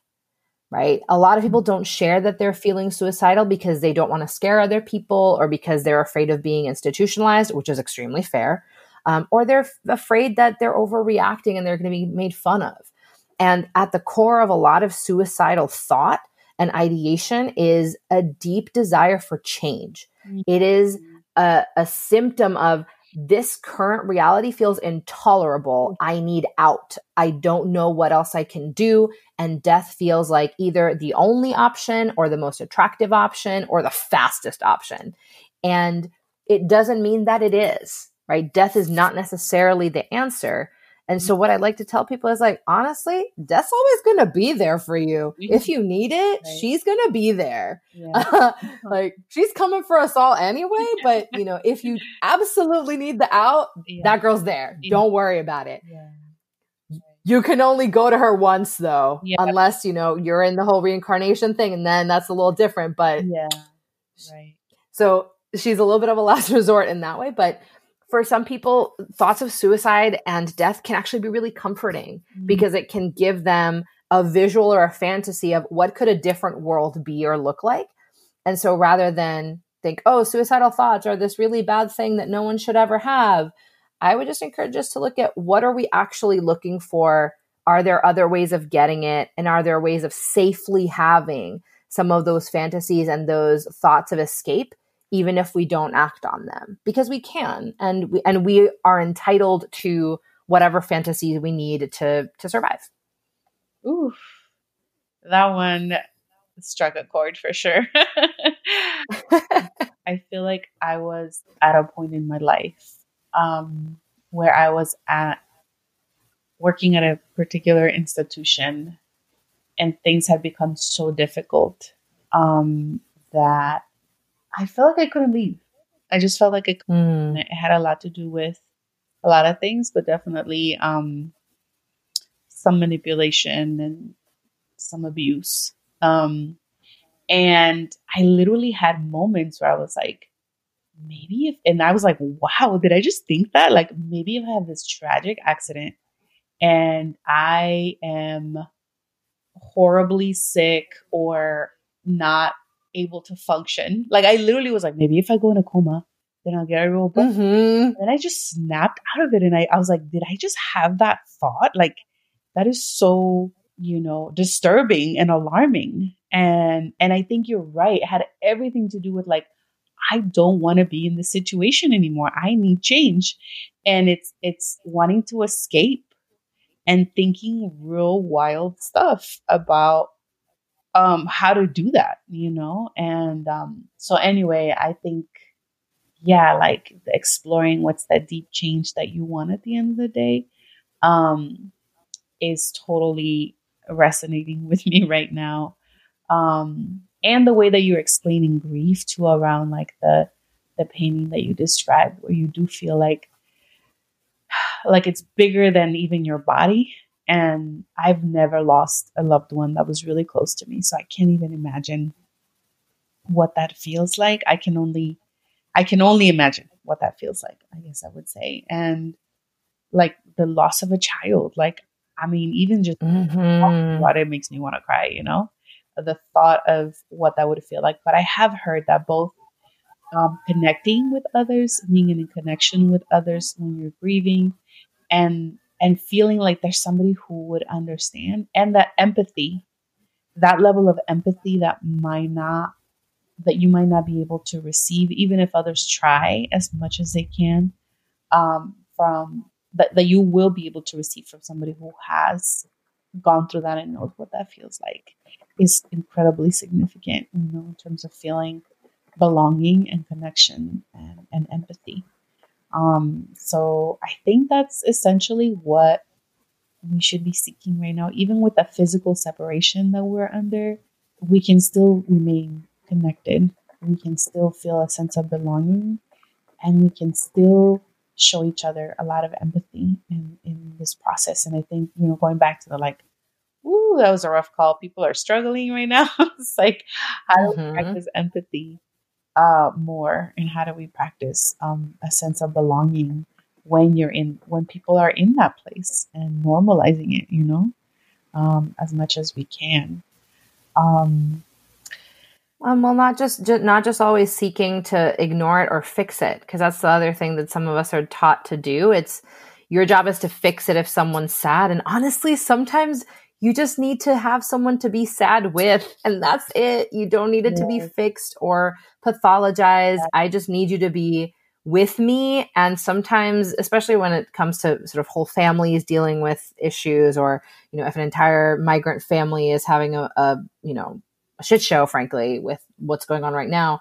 right? A lot of people don't share that they're feeling suicidal because they don't want to scare other people or because they're afraid of being institutionalized, which is extremely fair, um, or they're f- afraid that they're overreacting and they're going to be made fun of. And at the core of a lot of suicidal thought and ideation is a deep desire for change. Mm-hmm. It is a, a symptom of this current reality feels intolerable. I need out. I don't know what else I can do. And death feels like either the only option or the most attractive option or the fastest option. And it doesn't mean that it is, right? Death is not necessarily the answer. And so mm-hmm. what I like to tell people is like, honestly, death's always going to be there for you. If you need it, right. she's going to be there. Yeah. like she's coming for us all anyway. But you know, if you absolutely need the out, yeah. that girl's there. Yeah. Don't worry about it. You can only go to her once though, unless, you know, you're in the whole reincarnation thing. And then that's a little different, but yeah. Right. So she's a little bit of a last resort in that way, but for some people, thoughts of suicide and death can actually be really comforting mm-hmm. because it can give them a visual or a fantasy of what could a different world be or look like. And so rather than think, oh, suicidal thoughts are this really bad thing that no one should ever have, I would just encourage us to look at what are we actually looking for? Are there other ways of getting it? And are there ways of safely having some of those fantasies and those thoughts of escape even if we don't act on them because we can and we and we are entitled to whatever fantasies we need to to survive. Oof. That one struck a chord for sure. I feel like I was at a point in my life um, where I was at working at a particular institution and things had become so difficult um, that I felt like I couldn't leave. I just felt like it, mm. it had a lot to do with a lot of things, but definitely um, some manipulation and some abuse. Um, and I literally had moments where I was like, maybe if, and I was like, wow, did I just think that? Like, maybe if I have this tragic accident and I am horribly sick or not able to function. Like I literally was like, maybe if I go in a coma, then I'll get a real book. Mm-hmm. And I just snapped out of it. And I, I was like, did I just have that thought? Like that is so, you know, disturbing and alarming. And and I think you're right. It had everything to do with like, I don't want to be in this situation anymore. I need change. And it's it's wanting to escape and thinking real wild stuff about um, how to do that, you know? And um, so, anyway, I think, yeah, like exploring what's that deep change that you want at the end of the day um, is totally resonating with me right now. Um, and the way that you're explaining grief to around like the the painting that you described, where you do feel like like it's bigger than even your body and I've never lost a loved one that was really close to me. So I can't even imagine what that feels like. I can only I can only imagine what that feels like, I guess I would say. And like the loss of a child, like I mean, even just mm-hmm. about it makes me want to cry, you know? The thought of what that would feel like. But I have heard that both um, connecting with others, being in connection with others when you're grieving, and and feeling like there's somebody who would understand. And that empathy that level of empathy that might not that you might not be able to receive even if others try as much as they can um, from that, that you will be able to receive from somebody who has gone through that and knows what that feels like is incredibly significant you know in terms of feeling belonging and connection and, and empathy um, so I think that's essentially what we should be seeking right now. Even with the physical separation that we're under, we can still remain connected. We can still feel a sense of belonging and we can still show each other a lot of empathy in, in this process. And I think, you know, going back to the like, ooh, that was a rough call. People are struggling right now. it's like, how do we mm-hmm. practice empathy uh, more and how do we practice um, a sense of belonging when you're in when people are in that place and normalizing it you know um, as much as we can um, um, well, not just, just not just always seeking to ignore it or fix it, because that's the other thing that some of us are taught to do. It's your job is to fix it if someone's sad, and honestly, sometimes you just need to have someone to be sad with, and that's it. You don't need it to be fixed or pathologized. I just need you to be with me. And sometimes, especially when it comes to sort of whole families dealing with issues, or you know, if an entire migrant family is having a, a you know a shit show, frankly, with what's going on right now.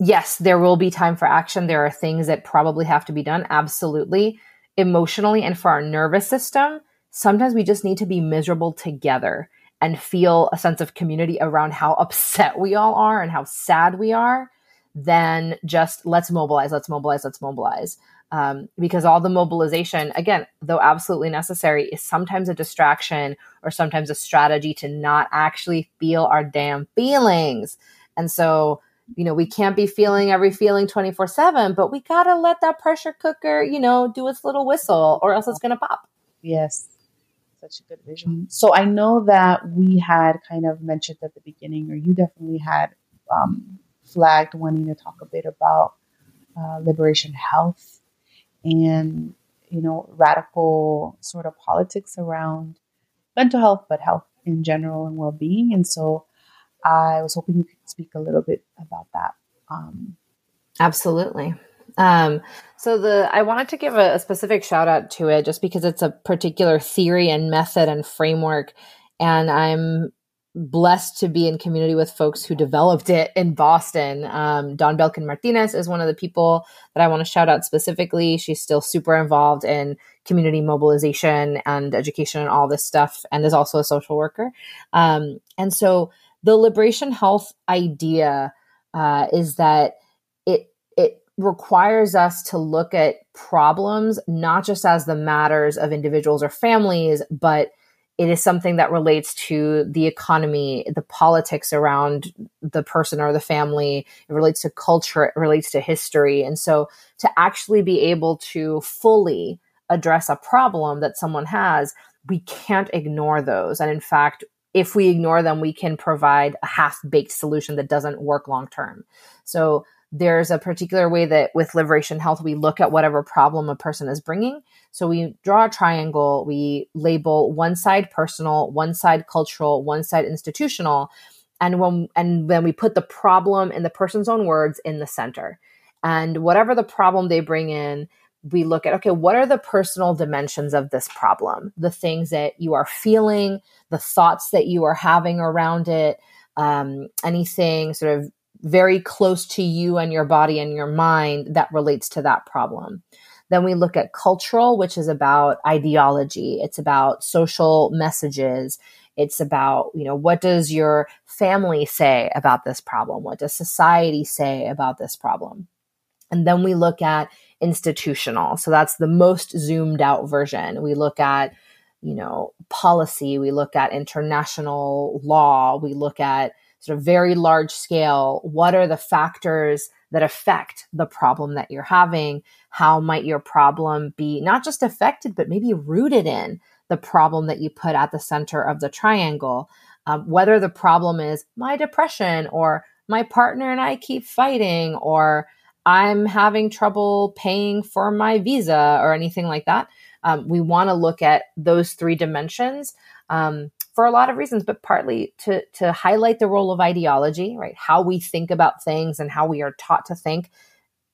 Yes, there will be time for action. There are things that probably have to be done. Absolutely. Emotionally and for our nervous system, sometimes we just need to be miserable together and feel a sense of community around how upset we all are and how sad we are. Then just let's mobilize, let's mobilize, let's mobilize um, because all the mobilization, again, though absolutely necessary, is sometimes a distraction or sometimes a strategy to not actually feel our damn feelings. And so, you know, we can't be feeling every feeling 24 7, but we got to let that pressure cooker, you know, do its little whistle or else it's going to pop. Yes. Such a good vision. So I know that we had kind of mentioned at the beginning, or you definitely had um, flagged wanting to talk a bit about uh, liberation health and you know radical sort of politics around mental health, but health in general and well-being. And so I was hoping you could speak a little bit about that. Um, Absolutely. Um, so the I wanted to give a, a, specific shout out to it just because it's a particular theory and method and framework, and I'm blessed to be in community with folks who developed it in Boston. Um, Dawn Belkin Martinez is one of the people that I want to shout out specifically. She's still super involved in community mobilization and education and all this stuff, and is also a social worker. Um, and so the liberation health idea uh, is that it requires us to look at problems not just as the matters of individuals or families, but it is something that relates to the economy, the politics around the person or the family. It relates to culture, it relates to history. And so to actually be able to fully address a problem that someone has, we can't ignore those. And in fact, if we ignore them, we can provide a half baked solution that doesn't work long term. So there's a particular way that with liberation health, we look at whatever problem a person is bringing. So we draw a triangle, we label one side personal, one side cultural, one side institutional. And when, and then we put the problem in the person's own words in the center. And whatever the problem they bring in, we look at okay, what are the personal dimensions of this problem? The things that you are feeling, the thoughts that you are having around it, um, anything sort of very close to you and your body and your mind that relates to that problem. Then we look at cultural, which is about ideology. It's about social messages. It's about, you know, what does your family say about this problem? What does society say about this problem? And then we look at institutional. So that's the most zoomed out version. We look at, you know, policy. We look at international law. We look at sort of very large scale, what are the factors that affect the problem that you're having? How might your problem be not just affected, but maybe rooted in the problem that you put at the center of the triangle? Um, whether the problem is my depression or my partner and I keep fighting or I'm having trouble paying for my visa or anything like that. Um, we want to look at those three dimensions. Um, for a lot of reasons, but partly to, to highlight the role of ideology, right? How we think about things and how we are taught to think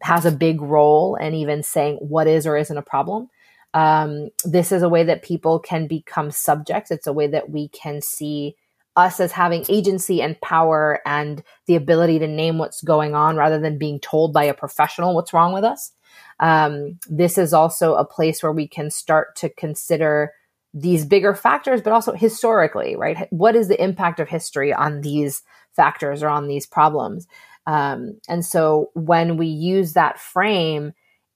has a big role in even saying what is or isn't a problem. Um, this is a way that people can become subjects. It's a way that we can see us as having agency and power and the ability to name what's going on rather than being told by a professional what's wrong with us. Um, this is also a place where we can start to consider these bigger factors, but also historically, right? What is the impact of history on these factors or on these problems? Um, and so when we use that frame,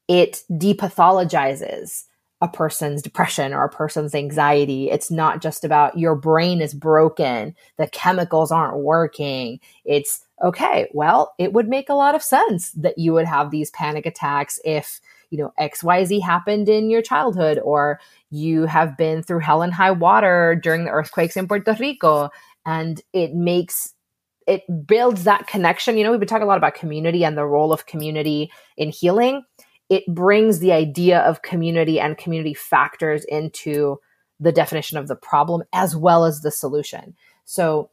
it depathologizes a person's depression or a person's anxiety. It's not just about your brain is broken, the chemicals aren't working. It's okay, well, it would make a lot of sense that you would have these panic attacks if, you know, XYZ happened in your childhood or you have been through hell and high water during the earthquakes in Puerto Rico. And it makes it builds that connection. You know, we've been talking a lot about community and the role of community in healing it brings the idea of community and community factors into the definition of the problem as well as the solution. So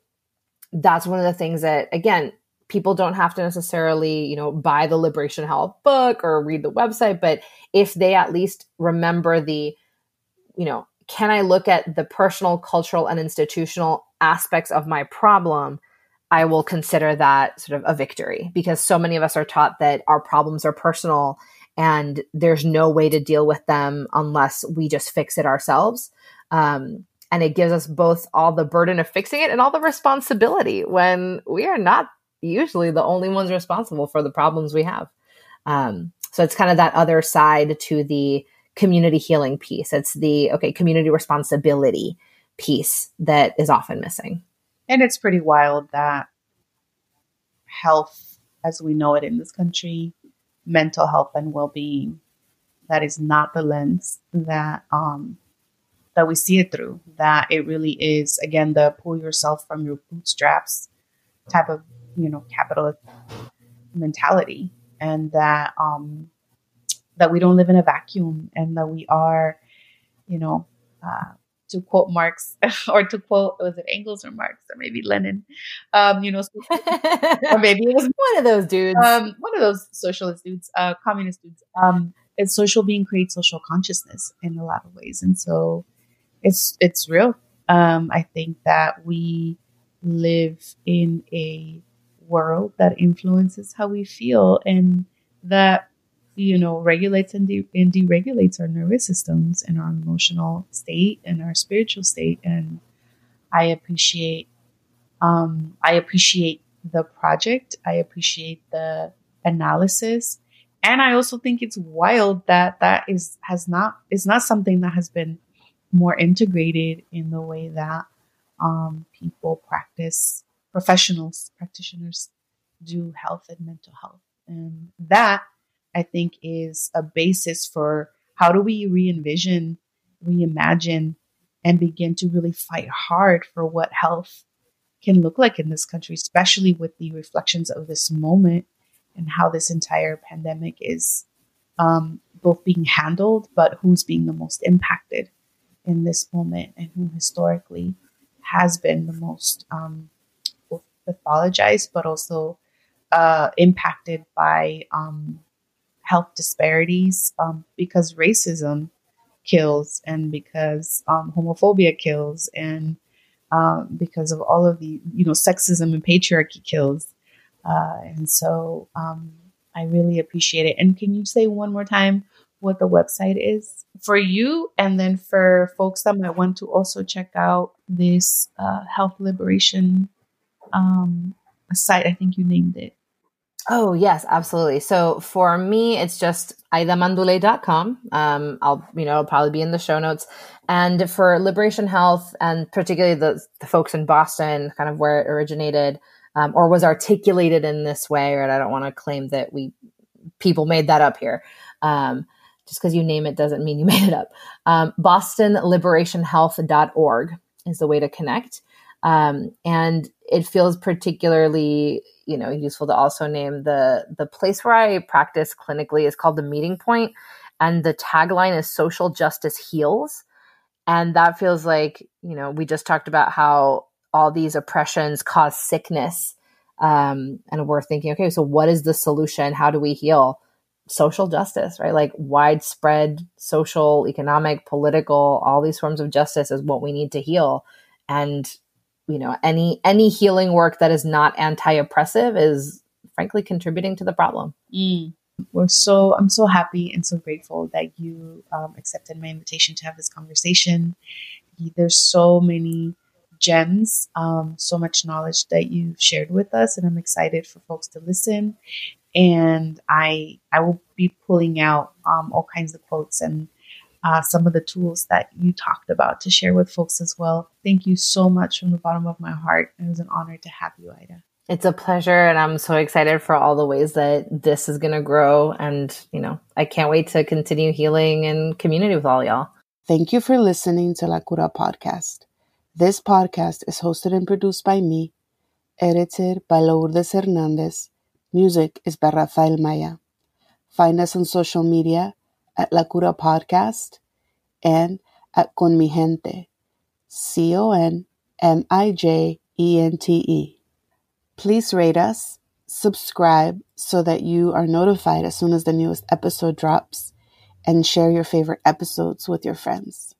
that's one of the things that, again, people don't have to necessarily, you know, buy the Liberation Health book or read the website, but if they at least remember the, you know, can I look at the personal, cultural, and institutional aspects of my problem? I will consider that sort of a victory because so many of us are taught that our problems are personal and there's no way to deal with them unless we just fix it ourselves. Um, and it gives us both all the burden of fixing it and all the responsibility when we are not usually the only ones responsible for the problems we have. Um, so it's kind of that other side to the community healing piece. It's the okay community responsibility piece that is often missing. And it's pretty wild that health, as we know it in this country, mental health and well-being that is not the lens that um that we see it through that it really is again the pull yourself from your bootstraps type of you know capitalist mentality and that um that we don't live in a vacuum and that we are you know uh, to quote Marx or to quote was it Engels or Marx or maybe Lenin, um, you know, or maybe it was one of those dudes, um, one of those socialist dudes, uh, communist dudes. Um, it's social being creates social consciousness in a lot of ways, and so it's it's real. Um, I think that we live in a world that influences how we feel, and that you know, regulates and, de- and deregulates our nervous systems and our emotional state and our spiritual state. And I appreciate, um, I appreciate the project. I appreciate the analysis. And I also think it's wild that that is, has not, is not something that has been more integrated in the way that, um, people practice professionals, practitioners do health and mental health. And that I think is a basis for how do we re envision, reimagine, and begin to really fight hard for what health can look like in this country, especially with the reflections of this moment and how this entire pandemic is um, both being handled, but who's being the most impacted in this moment and who historically has been the most um, pathologized, but also uh, impacted by um, health disparities um, because racism kills and because um, homophobia kills and um, because of all of the you know sexism and patriarchy kills. Uh, and so um, i really appreciate it. And can you say one more time what the website is? For you and then for folks that might want to also check out this uh, health liberation um, a site i think you named it Oh, yes, absolutely. So for me, it's just aidamanduley.com. Um, I'll, you know, it'll probably be in the show notes. And for Liberation Health, and particularly the, the folks in Boston, kind of where it originated um, or was articulated in this way, or I don't want to claim that we people made that up here. Um, just because you name it doesn't mean you made it up. Um, BostonLiberationHealth.org is the way to connect. Um, and it feels particularly you know useful to also name the the place where I practice clinically is called the Meeting Point, and the tagline is "Social Justice Heals," and that feels like you know we just talked about how all these oppressions cause sickness, um, and we're thinking, okay, so what is the solution? How do we heal? Social justice, right? Like widespread social, economic, political, all these forms of justice is what we need to heal. And you know any any healing work that is not anti-oppressive is frankly contributing to the problem. Mm. we're so i'm so happy and so grateful that you um, accepted my invitation to have this conversation. There's so many gems um, so much knowledge that you've shared with us and i'm excited for folks to listen. And i i will be pulling out um, all kinds of quotes and uh, some of the tools that you talked about to share with folks as well. Thank you so much from the bottom of my heart. It was an honor to have you, Aida. It's a pleasure, and I'm so excited for all the ways that this is going to grow. And, you know, I can't wait to continue healing and community with all y'all. Thank you for listening to La Cura podcast. This podcast is hosted and produced by me, edited by Lourdes Hernandez. Music is by Rafael Maya. Find us on social media at La Cura Podcast and at Con Mijente, C O N M I J E N T E. Please rate us, subscribe so that you are notified as soon as the newest episode drops, and share your favorite episodes with your friends.